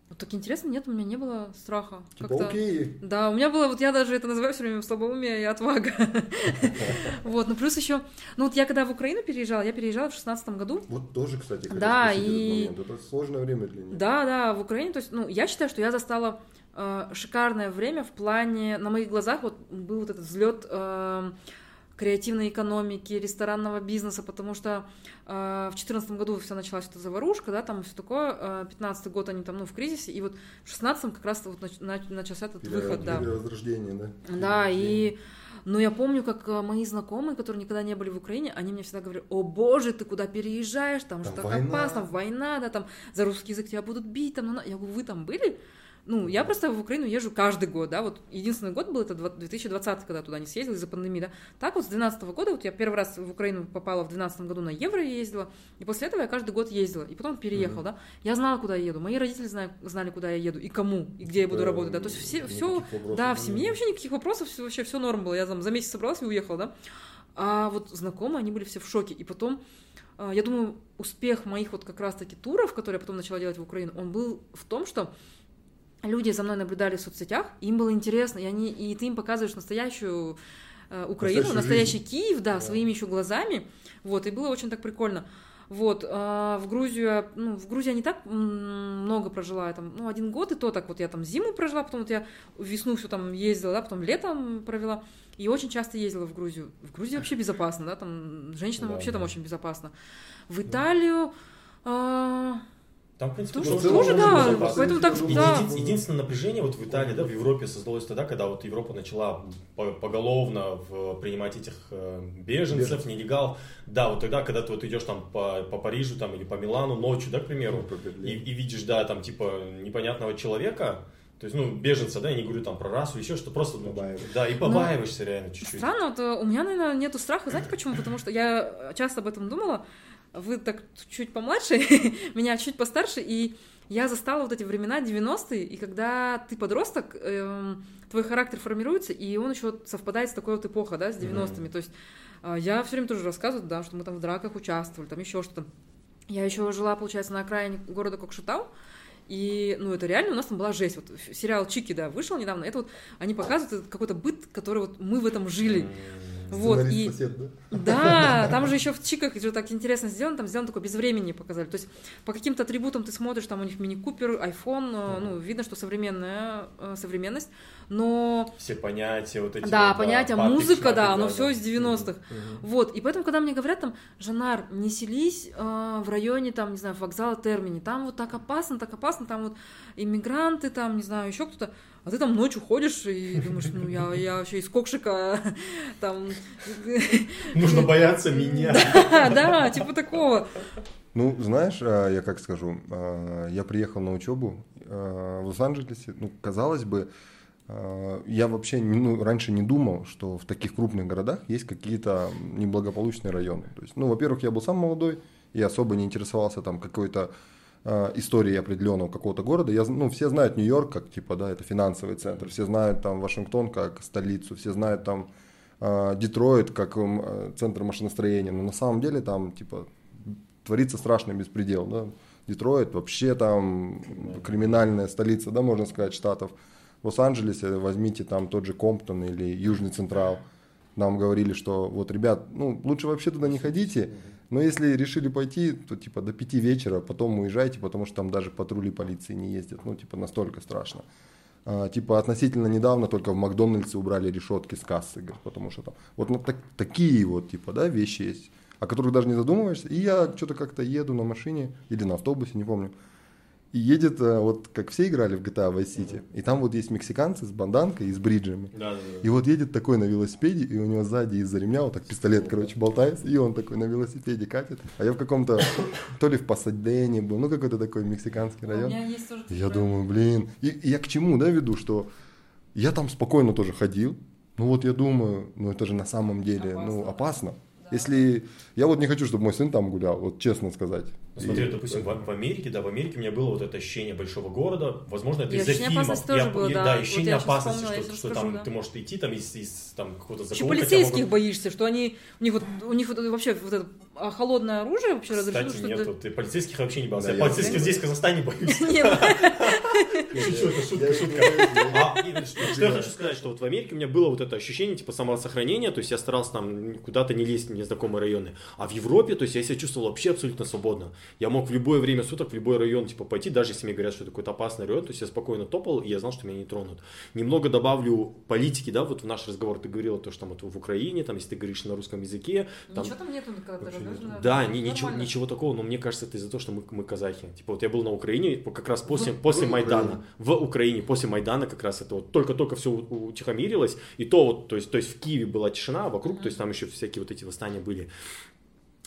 Вот так интересно, нет, у меня не было страха. Типа, Как-то- окей. Да, у меня было, вот я даже это называю все время слабоумие и отвага. [laughs] Вот, ну плюс еще, ну вот я когда в Украину переезжала, я переезжала в шестнадцатом году. Вот тоже, кстати, Да, и-. Это сложное время для них. Да, да, в Украине, то есть, ну, я считаю, что я застала э, шикарное время в плане, на моих глазах вот был вот этот взлет э, креативной экономики, ресторанного бизнеса, потому что э, в 2014 году вся началась эта заварушка, да, там все такое, э, 15 год они там, ну, в кризисе, и вот в 16 как раз вот нач- нач- начался этот Пере- выход, да. перевозрождение, да? Да, и ну, я помню, как э, мои знакомые, которые никогда не были в Украине, они мне всегда говорили, о боже, ты куда переезжаешь, там же Там так война». опасно, война, да, там за русский язык тебя будут бить, там, ну, на». я говорю, вы там были? Ну, я просто в Украину езжу каждый год, да, вот единственный год был это 2020, когда туда не съездила из-за пандемии, да. Так вот с 2012 года, вот я первый раз в Украину попала в 2012 году на евро ездила, и после этого я каждый год ездила, и потом переехала, да. Я знала, куда я еду, мои родители знали, знали, куда я еду, и кому, и где я буду Да, работать, да, то есть все, все, да, в семье вообще никаких вопросов, всё- вообще все норм было. Я там за месяц собралась и уехала, да. А вот знакомые, они были все в шоке. И потом, а, я думаю, успех моих вот как раз-таки туров, которые я потом начала делать в Украину, он был в том, что люди за мной наблюдали в соцсетях, им было интересно, и, они, и ты им показываешь настоящую э, Украину, Настоящую настоящий жизнь. Киев, да, Да. своими еще глазами, вот, и было очень так прикольно. Вот, а в Грузию, ну, в Грузии я не так много прожила, я там, ну, один год, и то так вот я там зиму прожила, потом вот я весну все там ездила, да, потом летом провела, и очень часто ездила в Грузию. В Грузии вообще безопасно, да, там женщинам Да, вообще там да. очень безопасно. В Италию, а, Там, в принципе, Тоже- тоже да, поэтому так, Еди- да. еди- Единственное напряжение вот в Италии, да, в Европе создалось тогда, когда вот Европа начала по- поголовно в- принимать этих э, беженцев, Беженцев. нелегал. Да, вот тогда, когда ты вот идешь там по, по Парижу там или по Милану ночью, да, к примеру, Берлину. и, и видишь, да, там типа непонятного человека, то есть, ну, беженца, да, я не говорю там про расу, еще что просто, ну, Побаиваешься. да, и побаиваешься реально чуть-чуть. Странно, вот э, у меня, наверное, нету страха. Знаете [laughs] почему? Потому что я часто об этом думала. Вы так чуть помладше, [laughs] меня чуть постарше, и я застала вот эти времена 90-е, и когда ты подросток, эм, твой характер формируется, и он еще совпадает с такой вот эпохой, да, с 90-ми. То есть э, я все время тоже рассказываю, да, что мы там в драках участвовали, там еще что-то. Я еще жила, получается, на окраине города Кокшетау, и, ну, это реально, у нас там была жесть. Вот сериал Чики, да, вышел недавно. Это вот, они показывают какой-то быт, который вот мы в этом жили. М, Вот, и сосед, да? да, [laughs] там же еще в чиках же так интересно сделано, там сделано такое без времени показали. То есть по каким-то атрибутам ты смотришь, там у них мини-купер, iPhone, э, ну, видно, что современная э, современность, но Все понятия вот эти. да, вот, папик, музыка, да, оно все из 90-х. Мгм. Вот, и поэтому, когда мне говорят там, Жанар, не селись э, в районе, там, не знаю, вокзала Термини, там вот так опасно, так опасно, там вот иммигранты, там, не знаю, еще кто-то, а ты там ночью ходишь и думаешь, ну, я, я вообще из Кокшика, [laughs] там, [laughs] Нужно бояться меня. да, да, типа такого. Ну, знаешь, а, я как скажу, а, я приехал на учебу а, в Лос-Анджелесе, ну, казалось бы, я вообще ну, раньше не думал, что в таких крупных городах есть какие-то неблагополучные районы. То есть, ну, во-первых, я был сам молодой, и особо не интересовался там какой-то а, историей определенного какого-то города. Я, ну, все знают Нью-Йорк как, типа, да, это финансовый центр, все знают там Вашингтон как столицу, все знают там а, Детройт как м, э, центр машиностроения, но на самом деле там, типа, творится страшный беспредел, да. Детройт вообще там криминальная столица, да, можно сказать, штатов. В Лос-Анджелесе возьмите там тот же Комптон или Южный Централ. Нам говорили, что вот, ребят, ну, лучше вообще туда не ходите, но если решили пойти, то типа до пяти вечера, потом уезжайте, потому что там даже патрули полиции не ездят, ну, типа настолько страшно. А, типа относительно недавно только в Макдональдсе убрали решетки с кассы, говорит, потому что там вот ну, так- такие вот типа да вещи есть, о которых даже не задумываешься. И я что-то как-то еду на машине или на автобусе, не помню. И едет, э, вот как все играли в GTA Vice City, и там вот есть мексиканцы с банданкой и с бриджами. Да, да, И вот едет такой на велосипеде, и у него сзади из-за ремня вот так пистолет, короче, болтается, и он такой на велосипеде катит. А я в каком-то, [coughs] то ли в Пасадене был, ну какой-то такой мексиканский У район. меня есть тоже Я думаю, блин, и, и я к чему, да, веду, что я там спокойно тоже ходил, ну вот я думаю, ну это же на самом деле, ну Опасно. опасно. Да. Если, я вот не хочу, чтобы мой сын там гулял, вот честно сказать. Ну, Смотри, И- допустим, в, в Америке, да, в Америке у меня было вот это ощущение большого города, возможно, это И из-за фильмов. Я- было, да. Да, Вот ощущение я щас опасности, вспомнила, что, что расскажу, там да. ты можешь идти там из, из там какого-то Еще закоулка, тебя полицейских могут- боишься, что они, у них вот, у них вот вообще вот это а, холодное оружие вообще разрешено, Кстати, что нет, вот, и полицейских вообще не боялся. Да, я я- полицейских здесь, в Казахстане, боюсь. [laughs] Нет, Шучу, это шутка, шутка. А, что я хочу сказать, что вот в Америке у меня было вот это ощущение типа самосохранения, то есть я старался там куда-то не лезть в незнакомые районы. А в Европе, то есть я себя чувствовал вообще абсолютно свободно. Я мог в любое время суток, в любой район типа пойти, даже если мне говорят, что это какой-то опасный район, то есть я спокойно топал, и я знал, что меня не тронут. Немного добавлю политики, да, вот в наш разговор ты говорила, то, что там вот в Украине, там, если ты говоришь на русском языке, там, ничего там нету, когда Вообще нет. да, ни- ничего, ничего такого, но мне кажется, это из-за того, что мы, мы казахи. Типа вот я был на Украине как раз после, после в Майдана. В Украине, после Майдана как раз это вот только-только все утихомирилось. И то вот, то есть, то есть в Киеве была тишина, а вокруг, то есть там еще всякие вот эти восстания были.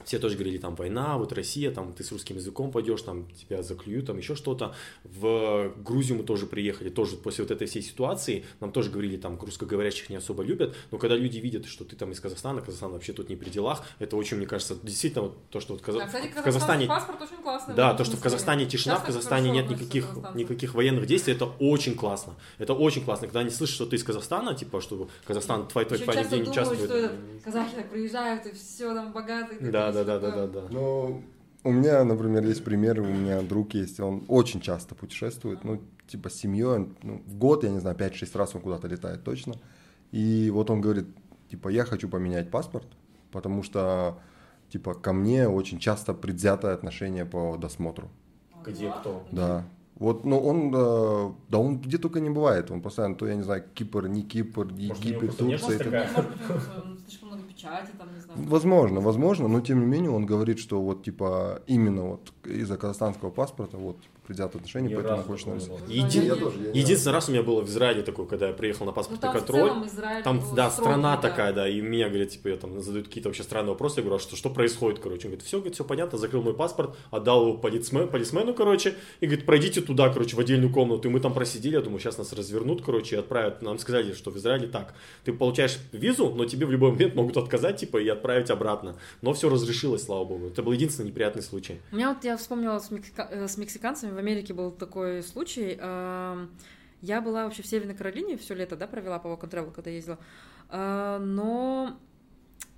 Все тоже говорили, там, война, вот Россия, там, ты с русским языком пойдешь, там, тебя заклюют, там, еще что-то. В Грузию мы тоже приехали, тоже после вот этой всей ситуации, нам тоже говорили, там, русскоговорящих не особо любят, но когда люди видят, что ты там из Казахстана, Казахстан вообще тут не при делах, это очень, мне кажется, действительно, вот то, что вот Каза- А, кстати, в Казахстане... паспорт очень классный. Да, то, что в. Казахстане тишина, Сейчас в Казахстане нет никаких, никаких военных действий, это очень классно. Это очень классно, когда они слышат, что ты из Казахстана, типа, что Казахстан, твой, твой парень часто не думают, участвует. что казахи так приезжают и все там богатые. такие, Да, да, да, да, да, да. Ну, у меня, например, есть пример, у меня друг есть, он очень часто путешествует, ну, типа с семьей, ну, в год, я не знаю, 5-6 раз он куда-то летает точно. И вот он говорит, типа, я хочу поменять паспорт, потому что, типа, ко мне очень часто предвзятое отношение по досмотру. Где кто? Да. Вот, ну, он, э, да он где только не бывает, он постоянно, то, я не знаю, Кипр, не Кипр, Может, у него Египет, Турция. такая? Может он, э, слишком много печати, там, не знаю. Возможно, возможно, но тем не менее он говорит, что вот типа именно вот из-за казахстанского паспорта вот типа, предвзятое отношение, Ни поэтому разу не нарисовать. Да, Еди- я тоже, я Единственный раз у меня было в Израиле такое, когда я приехал на Ну, паспортный там в контроль. целом Израиль Там, был да, строгий, страна да. такая, да, и меня, говорят, типа, я там задают какие-то вообще странные вопросы, я говорю, а что, что происходит, короче? Он говорит, все, говорит, все понятно, закрыл мой паспорт, отдал его полицмен, полисмену, короче, и говорит, пройдите туда, короче, в отдельную комнату, и мы там просидели, я думаю, сейчас нас развернут, короче, и отправят, нам сказали, что в Израиле так, ты получаешь визу, но тебе в любой момент могут отказать, типа, и отправить обратно, но все разрешилось, слава богу, это был единственный неприятный случай. У меня вот, я вспомнила с, мексика- э, с мексиканцами, в Америке был такой случай. Я была вообще в Северной Каролине все лето, да, провела по Walk and когда ездила. Э, Но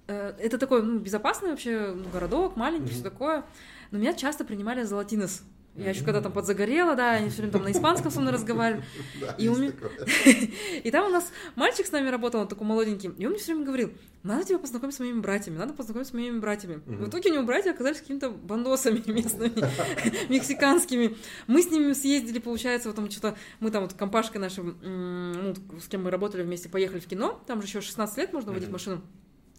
э, это такой ну, безопасный вообще ну, городок, маленький, все такое. Но меня часто принимали за латинос. Я еще когда там подзагорела, да, они все время там на испанском со мной разговаривали. [laughs] И у меня-. [laughs] И там у нас мальчик с нами работал, он такой молоденький, и он мне все время говорил, надо тебя познакомить с моими братьями, надо познакомить с моими братьями. В итоге у него братья оказались какими-то бандосами [laughs] местными, мексиканскими. Мы с ними съездили, получается, вот там что-то, мы там вот компашкой нашей, м, ну, с кем мы работали вместе, поехали в кино, там же еще 16 лет можно водить машину.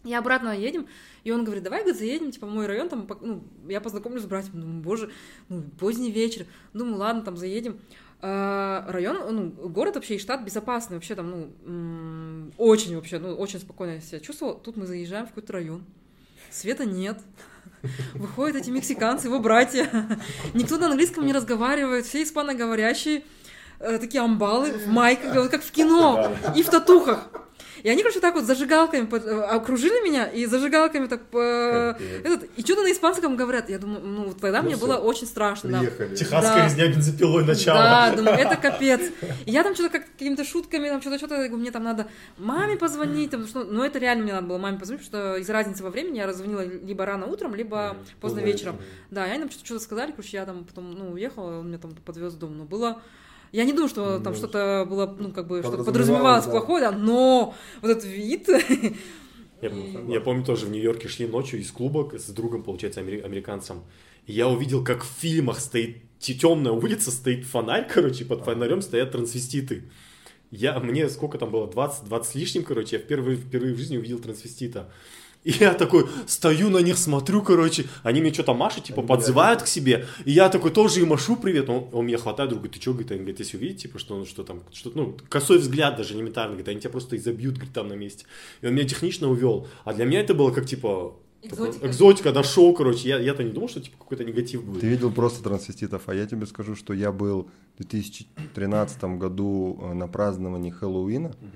И обратно едем, и он говорит, давай, говорит, заедем, типа, в мой район, там, ну, я познакомлюсь с братьями. Думаю, боже, ну, поздний вечер. Думаю, ладно, там, заедем. А, район, ну, город вообще и штат безопасный, вообще там, ну, очень вообще, ну, очень спокойно я себя чувствовала. Тут мы заезжаем в какой-то район. Света нет. Выходят эти мексиканцы, его братья. Никто на английском не разговаривает, все испаноговорящие. э, Такие амбалы в майках, как в кино, и в татухах. И они, короче, так вот зажигалками под- э, окружили меня, и зажигалками так по... Этот, и что-то на испанском говорят. Я думаю, ну, вот тогда Ну мне всё, было очень страшно. да. Приехали. Техасская Да. резня бензопилой начало. Да, думаю, это капец. И я там что-то как какими-то шутками, там что-то, что-то, мне там надо маме позвонить, там, что, ну это реально мне надо было маме позвонить, потому что из-за разницы во времени я раззвонила либо рано утром, либо поздно вечером. Да, и они нам что-то, что-то сказали, короче, я там потом, ну, уехала, он меня там подвез в дом, но было... Я не думаю, что там Ну, что-то было, ну, как бы, что-то подразумевалось, да. плохое, да, но вот этот вид... Я, [laughs] я помню тоже в Нью-Йорке шли ночью из клуба с другом, получается, амери- американцем. И я увидел, как в фильмах стоит темная улица, стоит фонарь, короче, и под фонарем стоят трансвеститы. Я, мне сколько там было, 20, 20 с лишним, короче, я впервые, впервые в жизни увидел трансвестита. И я такой стою на них, смотрю, короче, они мне что-то машут, типа, подзывают к себе. И я такой тоже и машу привет. Он, он меня хватает, говорит, ты что, говорит, они говорит, если увидите, типа, что он что там, что ну, косой взгляд даже элементарно, говорит, они тебя просто изобьют, говорит, там на месте. И он меня технично увел. А для меня это было как, типа, Экзотика. экзотика, дошел, короче. Я, я-то не думал, что, типа, какой-то негатив будет. Ты видел просто трансвеститов, а я тебе скажу, что я был в 2013 году э, на праздновании Хэллоуина э,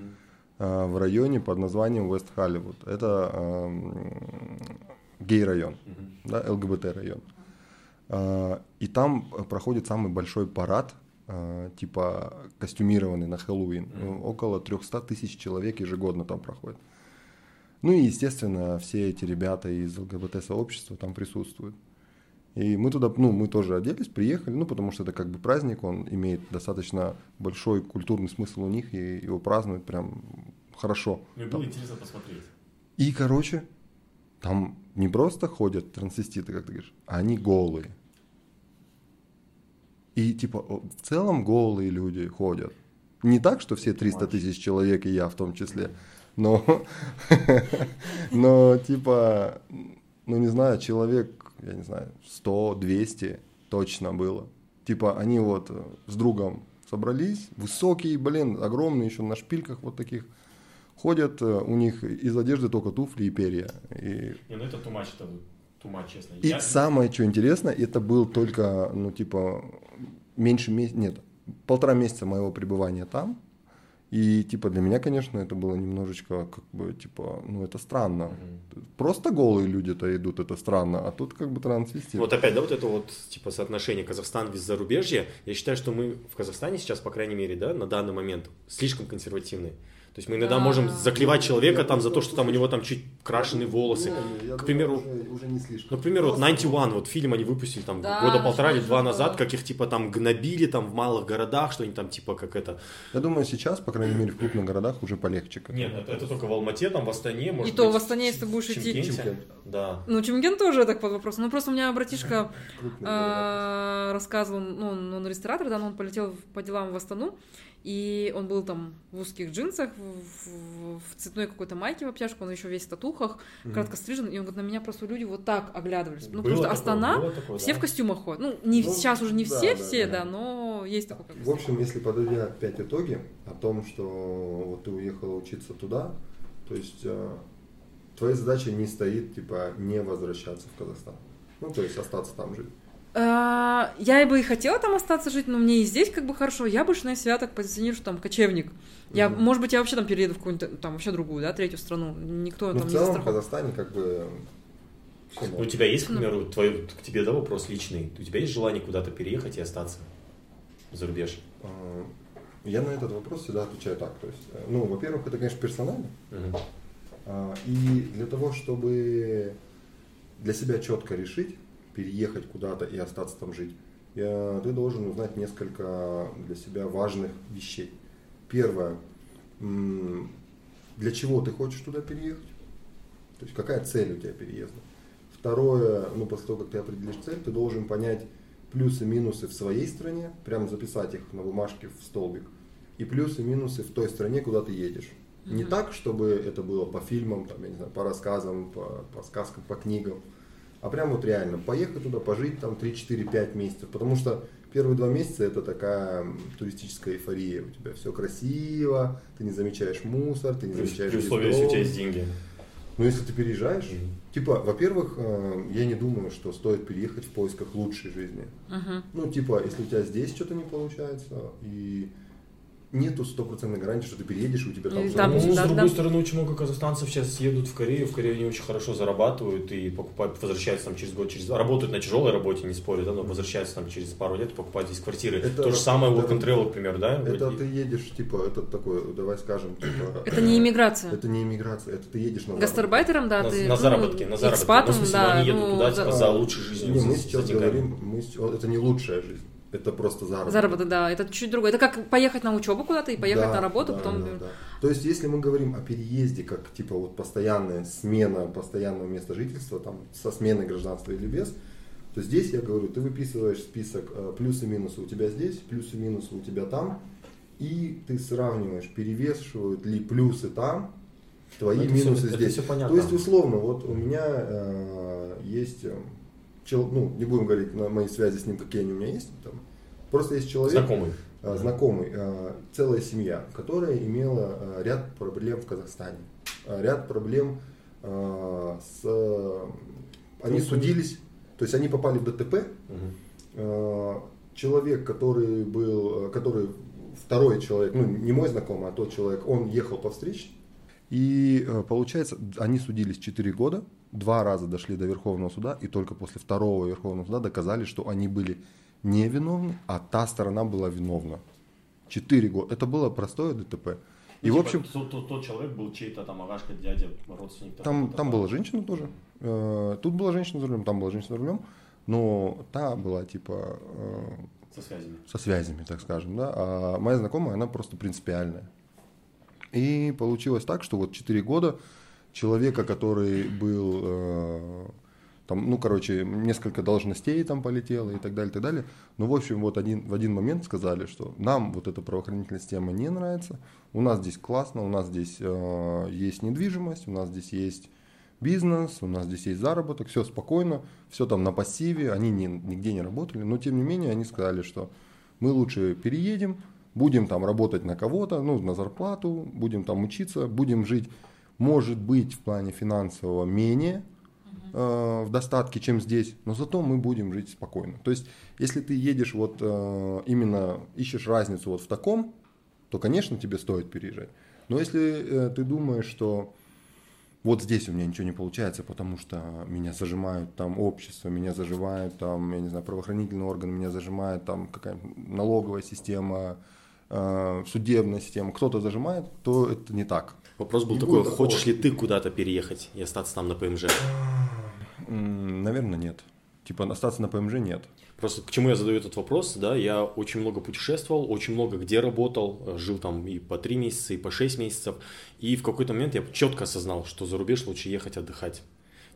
в районе под названием Вест Холливуд. Это эм, гей-район, да, ЛГБТ-район. Э, И там э, проходит самый большой парад, э, типа костюмированный на Хэллоуин. Ну, Около 300 тысяч человек ежегодно там проходит. Ну и, естественно, все эти ребята из ЛГБТ-сообщества там присутствуют. И мы туда, ну, мы тоже оделись, приехали, ну, потому что это как бы праздник, он имеет достаточно большой культурный смысл у них, и его празднуют прям хорошо. Мне было интересно посмотреть. И, короче, там не просто ходят трансвеститы, как ты говоришь, а они голые. И, типа, в целом голые люди ходят. Не так, что все 300 тысяч человек, и я в том числе, но, [laughs] но типа, ну, не знаю, человек, я не знаю, 100, 200 точно было. Типа, они вот э, с другом собрались, высокие, блин, огромные, еще на шпильках вот таких, ходят, э, у них из одежды только туфли и перья. И Не, ну это тумач, это тумач, честно. и Я- самое, что интересно, это был только, ну, типа, меньше месяца, нет, полтора месяца моего пребывания там. И, типа, для меня, конечно, это было немножечко, как бы, типа, ну, это странно. Просто голые люди-то идут, это странно, а тут, как бы, трансвестит. Вот опять, да, вот это вот, типа, соотношение Казахстан без зарубежья. Я считаю, что мы в Казахстане сейчас, по крайней мере, да, на данный момент, слишком консервативны. То есть мы иногда Да. можем заклевать человека Я там за то, что там у него там чуть крашеные волосы. Не, К примеру, уже, уже не слишком. Ну, к примеру, вот Просто- 91, вот фильм они выпустили там Да, года полтора или два назад, как их типа там гнобили там в малых городах, что они там типа как это. Я думаю, сейчас, по крайней мере, в крупных городах уже полегче. как-то. Нет, это, это только в Алмате, там в Астане, может то быть, в Астане, если ты будешь идти-. Да. Ну, Чемген тоже так под вопросом. Ну, просто у меня братишка [laughs] а, рассказывал, ну, он, ресторатор, да, но он полетел по делам в Астану, и он был там в узких джинсах, в, в- цветной какой-то майке в обтяжку, он еще весь в татухах, кратко стрижен, и он говорит, на меня просто люди вот так оглядывались. Ну, Было просто такое, Астана, такое, все да. в костюмах ходят. Ну, не, Ну, сейчас уже не да, все, да, все, да. да, но есть как бы. В общем, если подводя опять итоги о том, что вот ты уехала учиться туда, то есть э, твоя задача не стоит, типа, не возвращаться в Казахстан. Ну, то есть остаться там жить. А, Я бы и хотела там остаться жить, но мне и здесь как бы хорошо. Я больше, наверное, себя так позиционирую, что там кочевник. Я, Мгм. может быть, я вообще там перееду в какую-нибудь там вообще другую, да, третью страну. Никто Ну, там в не целом в застрахован. Казахстане как бы... У тебя есть, к примеру, твой, к тебе, да, вопрос личный? У тебя есть желание куда-то переехать и остаться за рубеж? А, Я на этот вопрос всегда отвечаю так. То есть, э, ну, во-первых, это, конечно, персонально. А, И для того, чтобы для себя четко решить, переехать куда-то и остаться там жить, ты должен узнать несколько для себя важных вещей. Первое, для чего ты хочешь туда переехать? То есть какая цель у тебя переезда? Второе, ну после того, как ты определишь цель, ты должен понять плюсы и минусы в своей стране, прямо записать их на бумажке в столбик, и плюсы и минусы в той стране, куда ты едешь. Не Мгм. так, чтобы это было по фильмам, там, я не знаю, по рассказам, по, по сказкам, по книгам, а прям вот реально поехать туда, пожить там 3-4-5 месяцев, потому что первые два месяца это такая туристическая эйфория, у тебя все красиво, ты не замечаешь мусор, ты не При, замечаешь при условии, если у тебя есть деньги. Ну, если ты переезжаешь, Мгм. типа, во-первых, э, я не думаю, что стоит переехать в поисках лучшей жизни. Мгм. Ну, типа, если у тебя здесь что-то не получается, и нету стопроцентной гарантии, что ты переедешь, и у тебя там... И всё там ну, с другой да. стороны, очень много казахстанцев сейчас едут в Корею, в Корее они очень хорошо зарабатывают и покупают, возвращаются там через год, через работают на тяжелой работе, не спорю, да, но возвращаются там через пару лет и покупают здесь квартиры. Это- То же самое это- work and travel, к примеру, да? Это Вот ты едешь, типа, это такой, давай скажем, типа... [clears throat] Это не иммиграция. Это не иммиграция, это ты едешь на. Гастарбайтером, да, на, ты... на ну, заработки, на заработки. экспатом, Ну, в смысле, да, они едут ну, туда за- типа, за лучшей жизнью. Не, за- мы за сейчас говорим, мы сейчас- это не лучшая жизнь, это просто заработок. Заработок, да, это чуть другое. Это как поехать на учебу куда-то и поехать Да, на работу, да, потом... да, да. То есть, если мы говорим о переезде, как типа вот постоянная смена постоянного места жительства, там, со сменой гражданства или без, то здесь я говорю, ты выписываешь список э, плюсы и минусы у тебя здесь, плюсы и минусы у тебя там, и ты сравниваешь, перевешивают ли плюсы там твои Ну, это минусы это здесь. всё понятно. То есть, условно, вот у меня э, есть, э, чел- ну, не будем говорить на мои связи с ним, какие они у меня есть, там, просто есть человек, Знакомый. э, знакомый, э, целая семья, которая имела э, ряд проблем в Казахстане, ряд проблем с... Они судились, то есть они попали в ДТП. Э, человек, который был, который второй человек, ну не мой знакомый, а тот человек, он ехал по встрече. И получается, они судились 4 года, два раза дошли до Верховного суда, и только после второго Верховного суда доказали, что они были невиновны, а та сторона была виновна. 4 года. Это было простое ДТП. И, Ну, в типа, общем, тот, тот- тот человек был чей-то там агашка, дядя, родственник. там, там была женщина тоже. Э, Тут была женщина за рулем, там была женщина за рулем. Но та была типа э, Со связями. со связями, так скажем, да, а моя знакомая, она просто принципиальная. И получилось так, что вот 4 года человека, который был, э, там, ну, короче, несколько должностей там полетело и так далее, и так далее. Ну, в общем, вот один, в один момент сказали, что нам вот эта правоохранительная система не нравится, у нас здесь классно, у нас здесь э, есть недвижимость, у нас здесь есть бизнес, у нас здесь есть заработок, все спокойно, все там на пассиве, они не, нигде не работали, но тем не менее они сказали, что мы лучше переедем, будем там работать на кого-то, ну, на зарплату, будем там учиться, будем жить, может быть, в плане финансового менее э, в достатке, чем здесь, но зато мы будем жить спокойно. То есть, если ты едешь вот э, именно ищешь разницу вот в таком, то, конечно, тебе стоит переезжать. Но если э, ты думаешь, что вот здесь у меня ничего не получается, потому что меня зажимают там общество, меня зажимают там, я не знаю, правоохранительные органы, меня зажимает там какая-нибудь налоговая система, э, судебная система, кто-то зажимает, то это не так. Вопрос был Не такой, такого. хочешь ли ты куда-то переехать и остаться там на ПМЖ? Наверное, нет. Типа остаться на ПМЖ нет. Просто к чему я задаю этот вопрос, да, я очень много путешествовал, очень много где работал, э, жил там и по 3 месяца, и по 6 месяцев, и в какой-то момент я четко осознал, что за рубеж лучше ехать отдыхать.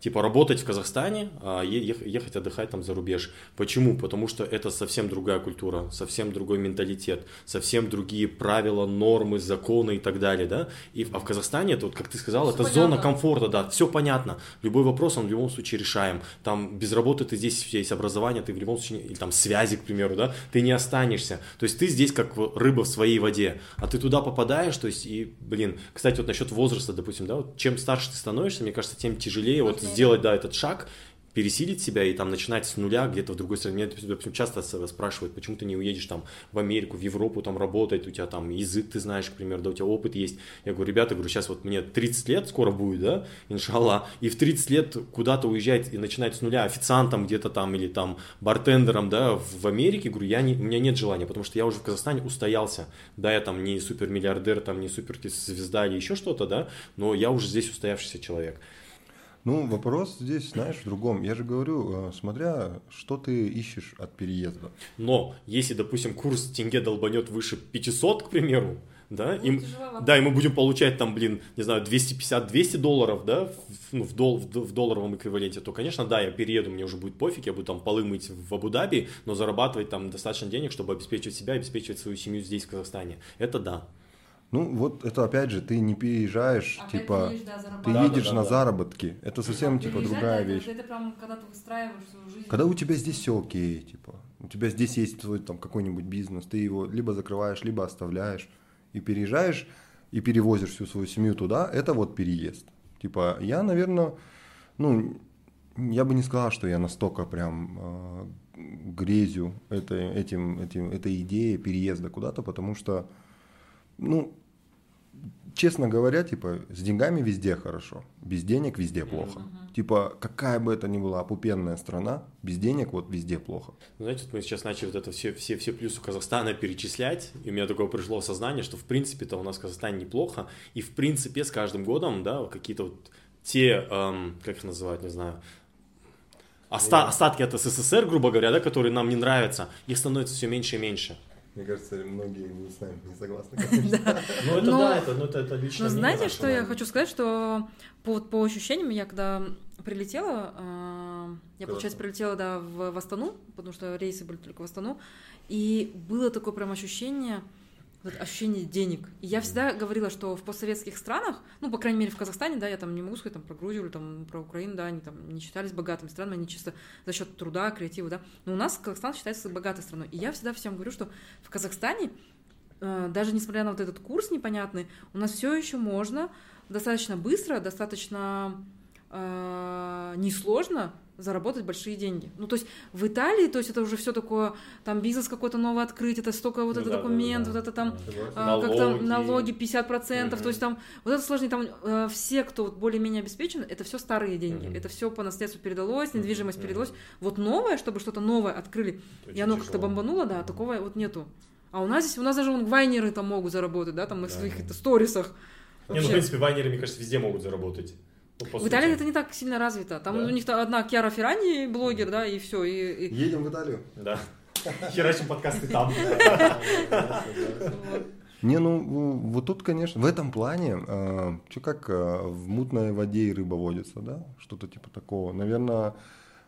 Типа работать в Казахстане, а ехать отдыхать там за рубеж. Почему? Потому что это совсем другая культура, совсем другой менталитет, совсем другие правила, нормы, законы и так далее, да. И, а в Казахстане, это вот, как ты сказал, Всё это понятно. зона комфорта, да, все понятно. Любой вопрос он в любом случае решаем. Там без работы ты здесь, есть образование, ты в любом случае, или там связи, к примеру, да, ты не останешься. То есть ты здесь как рыба в своей воде, а ты туда попадаешь, то есть и, блин, кстати, вот насчет возраста, допустим, да, вот чем старше ты становишься, мне кажется, тем тяжелее вот. Сделать, да, этот шаг, пересилить себя и там начинать с нуля где-то в другой стране. Меня, допустим, часто спрашивают, почему ты не уедешь там в Америку, в Европу там работать, у тебя там язык ты знаешь, к примеру, да, у тебя опыт есть. Я говорю, ребята, говорю, сейчас вот мне 30 лет скоро будет, да, иншаллах, и в 30 лет куда-то уезжать и начинать с нуля официантом где-то там или там бартендером, да, в Америке, говорю, я не, у меня нет желания, потому что я уже в Казахстане устоялся. Да, я там не супермиллиардер, там не суперзвезда или еще что-то, да, но я уже здесь устоявшийся человек. Ну, вопрос здесь, знаешь, в другом. Я же говорю, э, смотря, что ты ищешь от переезда. Но если, допустим, курс тенге долбанет выше 500, к примеру, да, и, м- тяжеловато. да, и мы будем получать там, блин, не знаю, 250-200 долларов, да, в, ну, в, дол- в в долларовом эквиваленте, то, конечно, да, я перееду, мне уже будет пофиг, я буду там полы мыть в Абу-Даби, но зарабатывать там достаточно денег, чтобы обеспечивать себя и обеспечивать свою семью здесь, в Казахстане. Это да. Ну, вот это опять же, ты не переезжаешь, Опять типа, ты едешь, да, ты. Да, едешь да, на да. заработки. Это совсем, типа, другая да, вещь. Это, это прям, когда ты выстраиваешь свою жизнь. Когда у тебя здесь все окей, типа, у тебя здесь есть твой там какой-нибудь бизнес, ты его либо закрываешь, либо оставляешь и переезжаешь и перевозишь всю свою семью туда, это вот переезд. Типа, я, наверное, ну, я бы не сказал, что я настолько прям э, грезю этой, этим, этим, этой идеей переезда куда-то, потому что, ну, честно говоря, типа, с деньгами везде хорошо, без денег везде плохо. Типа, какая бы это ни была опупенная страна, без денег вот везде плохо. Знаете, вот мы сейчас начали вот это все, все, все плюсы Казахстана перечислять, и у меня такое пришло осознание, что в принципе-то у нас в Казахстане неплохо, и в принципе с каждым годом, да, какие-то вот те, эм, как их называть, не знаю, оста- остатки от СССР, грубо говоря, да, которые нам не нравятся, их становится все меньше и меньше. Мне кажется, многие с нами не согласны. [laughs] Ну это Но- да, это, ну, это, это лично Но знаете, что я да. хочу сказать, что по, вот по ощущениям, я когда прилетела, а, я, получается, прилетела, да, в, в Астану, потому что рейсы были только в Астану, и было такое прям ощущение, вот ощущение денег. И я всегда говорила, что в постсоветских странах, ну, по крайней мере, в Казахстане, да, я там не могу сказать там, про Грузию или там, про Украину, да, они там не считались богатыми странами, они чисто за счет труда, креатива, да. Но у нас Казахстан считается богатой страной. И я всегда всем говорю, что в Казахстане, э, даже несмотря на вот этот курс непонятный, у нас все еще можно достаточно быстро, достаточно э, несложно заработать большие деньги. Ну, то есть в Италии, то есть это уже все такое, там бизнес какой-то новый открыть, это столько вот Ну это да, документ, да, да. вот это там, Да. а, как там Налоги. налоги 50%, Мгм. то есть там вот это сложнее, там э, все, кто вот более-менее обеспечен, это все старые деньги, Мгм. это все по наследству передалось, недвижимость Мгм. передалось. Вот новое, чтобы что-то новое открыли, и Очень оно как-то бомбануло, да, такого вот нету. А у нас здесь, у нас даже вон вайнеры там могут заработать, да, там на Да. своих сторисах. Не, ну, в Вообще. принципе, вайнеры, мне кажется, везде могут заработать. Ну, В. Италии это не так сильно развито. Там Да. у них одна Кьяра Феррани блогер, да, и все. И, и- Едем в Италию. Да. [laughs] Херачим подкасты там. Не, ну вот тут, конечно, в этом плане, что как э, в мутной воде и рыба водится, да, что-то типа такого. Наверное,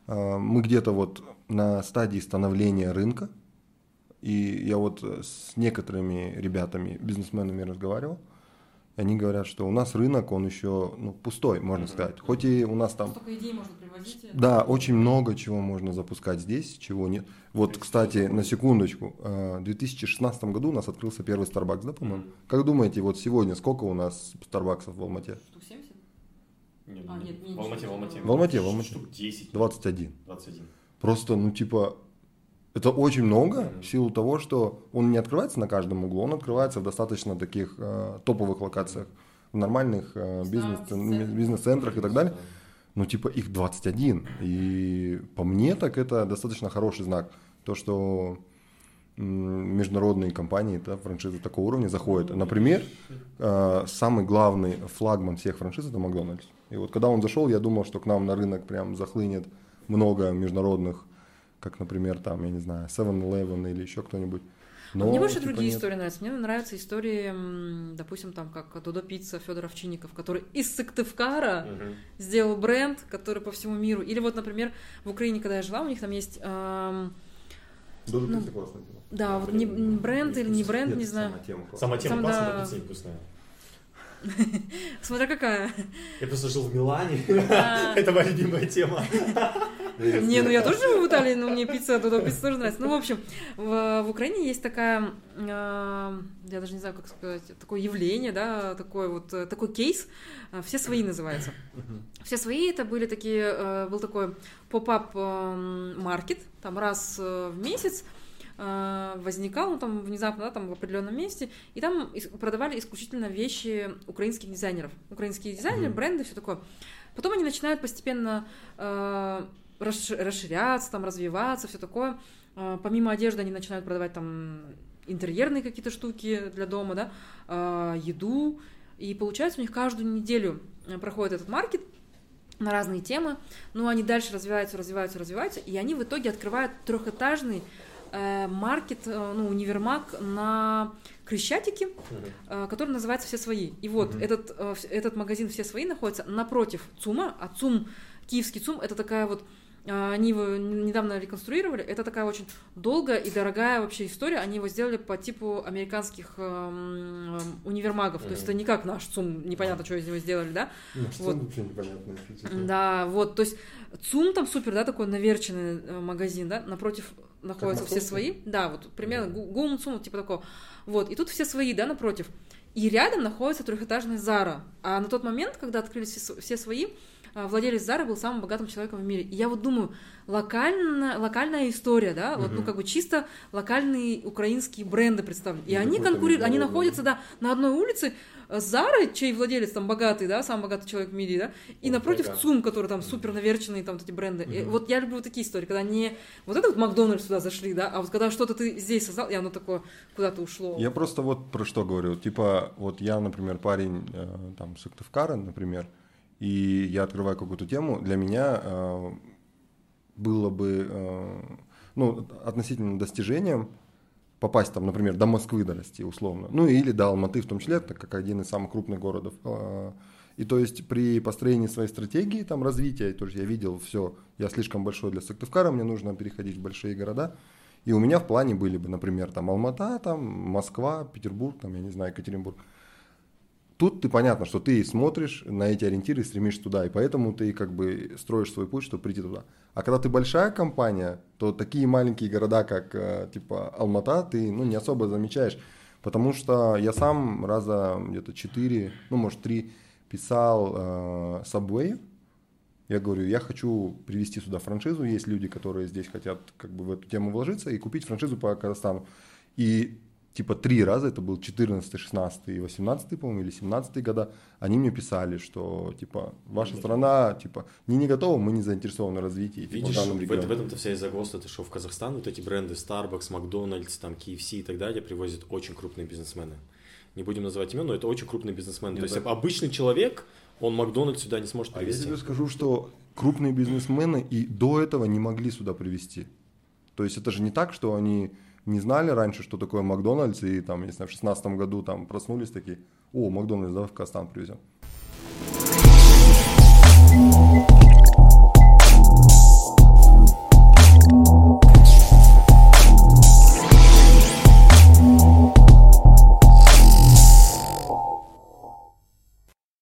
э, мы где-то вот на стадии становления рынка, и я вот с некоторыми ребятами, бизнесменами разговаривал, они говорят, что у нас рынок, он еще ну, пустой, можно сказать. Хоть и у нас там Столько идей можно привозить. да, очень много чего можно запускать здесь, чего нет. Вот, кстати, на секундочку, э, в 2016 году у нас открылся первый Starbucks, да, по-моему? Как думаете, вот сегодня сколько у нас Старбаксов в Алмате? Штук 70? Не, А, не, нет. В Алмате, в Алмате. В Алмате, в Алмате. Штук 10. 21. 21. Просто, ну, типа, это очень много в силу того, что он не открывается на каждом углу, он открывается в достаточно таких э, топовых локациях, в нормальных э, бизнес, бизнес-центрах. и так далее. Ну, типа, их 21. И по мне так это достаточно хороший знак. То, что международные компании, да, франшизы такого уровня заходят. Например, э, самый главный флагман всех франшиз это Макдональдс. И вот когда он зашел, я думал, что к нам на рынок прям захлынет много международных, как, например, там, я не знаю, 7-Eleven или еще кто-нибудь. Но, Мне больше типа, другие нет. истории нравятся. Мне нравятся истории, допустим, там, как Додо Пицца Федор Овчинников, который из Сыктывкара Мгм. сделал бренд, который по всему миру. Или вот, например, в Украине, когда я жила, у них там есть... эм, Додо Ну, Пицца классная тема. да, вот не, не бренд или не бренд, Нет, не знаю. сама тема классная. Сама тема Сам, классная, да. пицца невкусная. [laughs] Смотря какая. Я просто жил в Милане. [laughs] Это моя любимая тема. Не, ну я тоже живу в Италии, но мне пицца, Додо Пицца тоже нравится. Ну, в общем, в, в Украине есть такая, э, я даже не знаю, как сказать, такое явление, да, такой вот, э, такой кейс, э, «Все свои» называется. «Все свои» это были такие, э, был такой поп-ап э, маркет, там раз в месяц, возникал, ну, там, внезапно, да, там, в определенном месте, и там продавали исключительно вещи украинских дизайнеров. Украинские дизайнеры, Мгм. бренды, все такое. Потом они начинают постепенно э, расш- расширяться, там, развиваться, все такое. Э, помимо одежды они начинают продавать там интерьерные какие-то штуки для дома, да, э, еду. И получается у них каждую неделю э, проходит этот маркет на разные темы, но они дальше развиваются, развиваются, развиваются, и они в итоге открывают трехэтажный э, маркет, э, ну, универмаг на Крещатике, э, который называется «Все свои». И вот Мгм. этот, э, этот магазин «Все свои» находится напротив ЦУМа, а ЦУМ, киевский ЦУМ, это такая вот э, они его недавно реконструировали. Это такая очень долгая и дорогая вообще история. Они его сделали по типу американских эм, универмагов. То есть это не как наш ЦУМ, непонятно, что из него сделали, да? Ну, Вот. непонятно. Да, вот, то есть ЦУМ там супер, да, такой наверченный э, магазин, да, напротив находятся все свои, да, вот примерно Мгм. Гу- ГУМ, ЦУМ, типа такого, вот, и тут все свои, да, напротив, и рядом находится трехэтажный Зара, а на тот момент, когда открылись все, свои, а, владелец Зары был самым богатым человеком в мире, и я вот думаю, локально, локальная история, да, вот, ну, как бы чисто локальные украинские бренды представлены, и Ну, они конкурируют, они находятся, да, на одной улице, Зарой, чей владелец там богатый, да, самый богатый человек в мире, да, и Ой, напротив ага. ЦУМ, который там супер наверченные там вот эти бренды. И Мгм. вот я люблю вот такие истории, когда не вот это вот Макдональдс сюда зашли, да, а вот когда что-то ты здесь создал, и оно такое куда-то ушло. Я просто вот про что говорю. Типа, вот я, например, парень э, там Сыктывкара, например, и я открываю какую-то тему, для меня э, было бы, э, ну, относительно достижением попасть там, например, до Москвы дорасти условно, ну или до Алматы в том числе, так как один из самых крупных городов. Э, И то есть при построении своей стратегии там развития, тоже я видел все, я слишком большой для Сыктывкара, мне нужно переходить в большие города. И у меня в плане были бы, например, там Алмата, там Москва, Петербург, там, я не знаю, Екатеринбург. Тут ты понятно, что ты смотришь на эти ориентиры стремишься туда, и поэтому ты как бы строишь свой путь, чтобы прийти туда. А когда ты большая компания, то такие маленькие города, как э, типа Алмата, ты ну, не особо замечаешь. Потому что я сам раза где-то четыре, ну может три писал э, Subway, я говорю, я хочу привести сюда франшизу, есть люди, которые здесь хотят как бы в эту тему вложиться и купить франшизу по Казахстану. И типа три раза, это был 14, 16 и 18, по-моему, или 17 года, они мне писали, что типа ваша страна типа не не готова, мы не заинтересованы в развитии. Типа, Видишь, в, в, в этом-то вся и загвоздка, ты что в Казахстан вот эти бренды Starbucks, McDonald's, там KFC и так далее привозят очень крупные бизнесмены. Не будем называть имен, но это очень крупные бизнесмены. Нет, То есть обычный человек, он Макдональдс сюда не сможет привезти. А я тебе скажу, что крупные бизнесмены и до этого не могли сюда привезти. То есть это же не так, что они не знали раньше, что такое Макдональдс, и там, если в шестнадцатом году там проснулись такие, о, Макдональдс, давай в Казахстан привезем.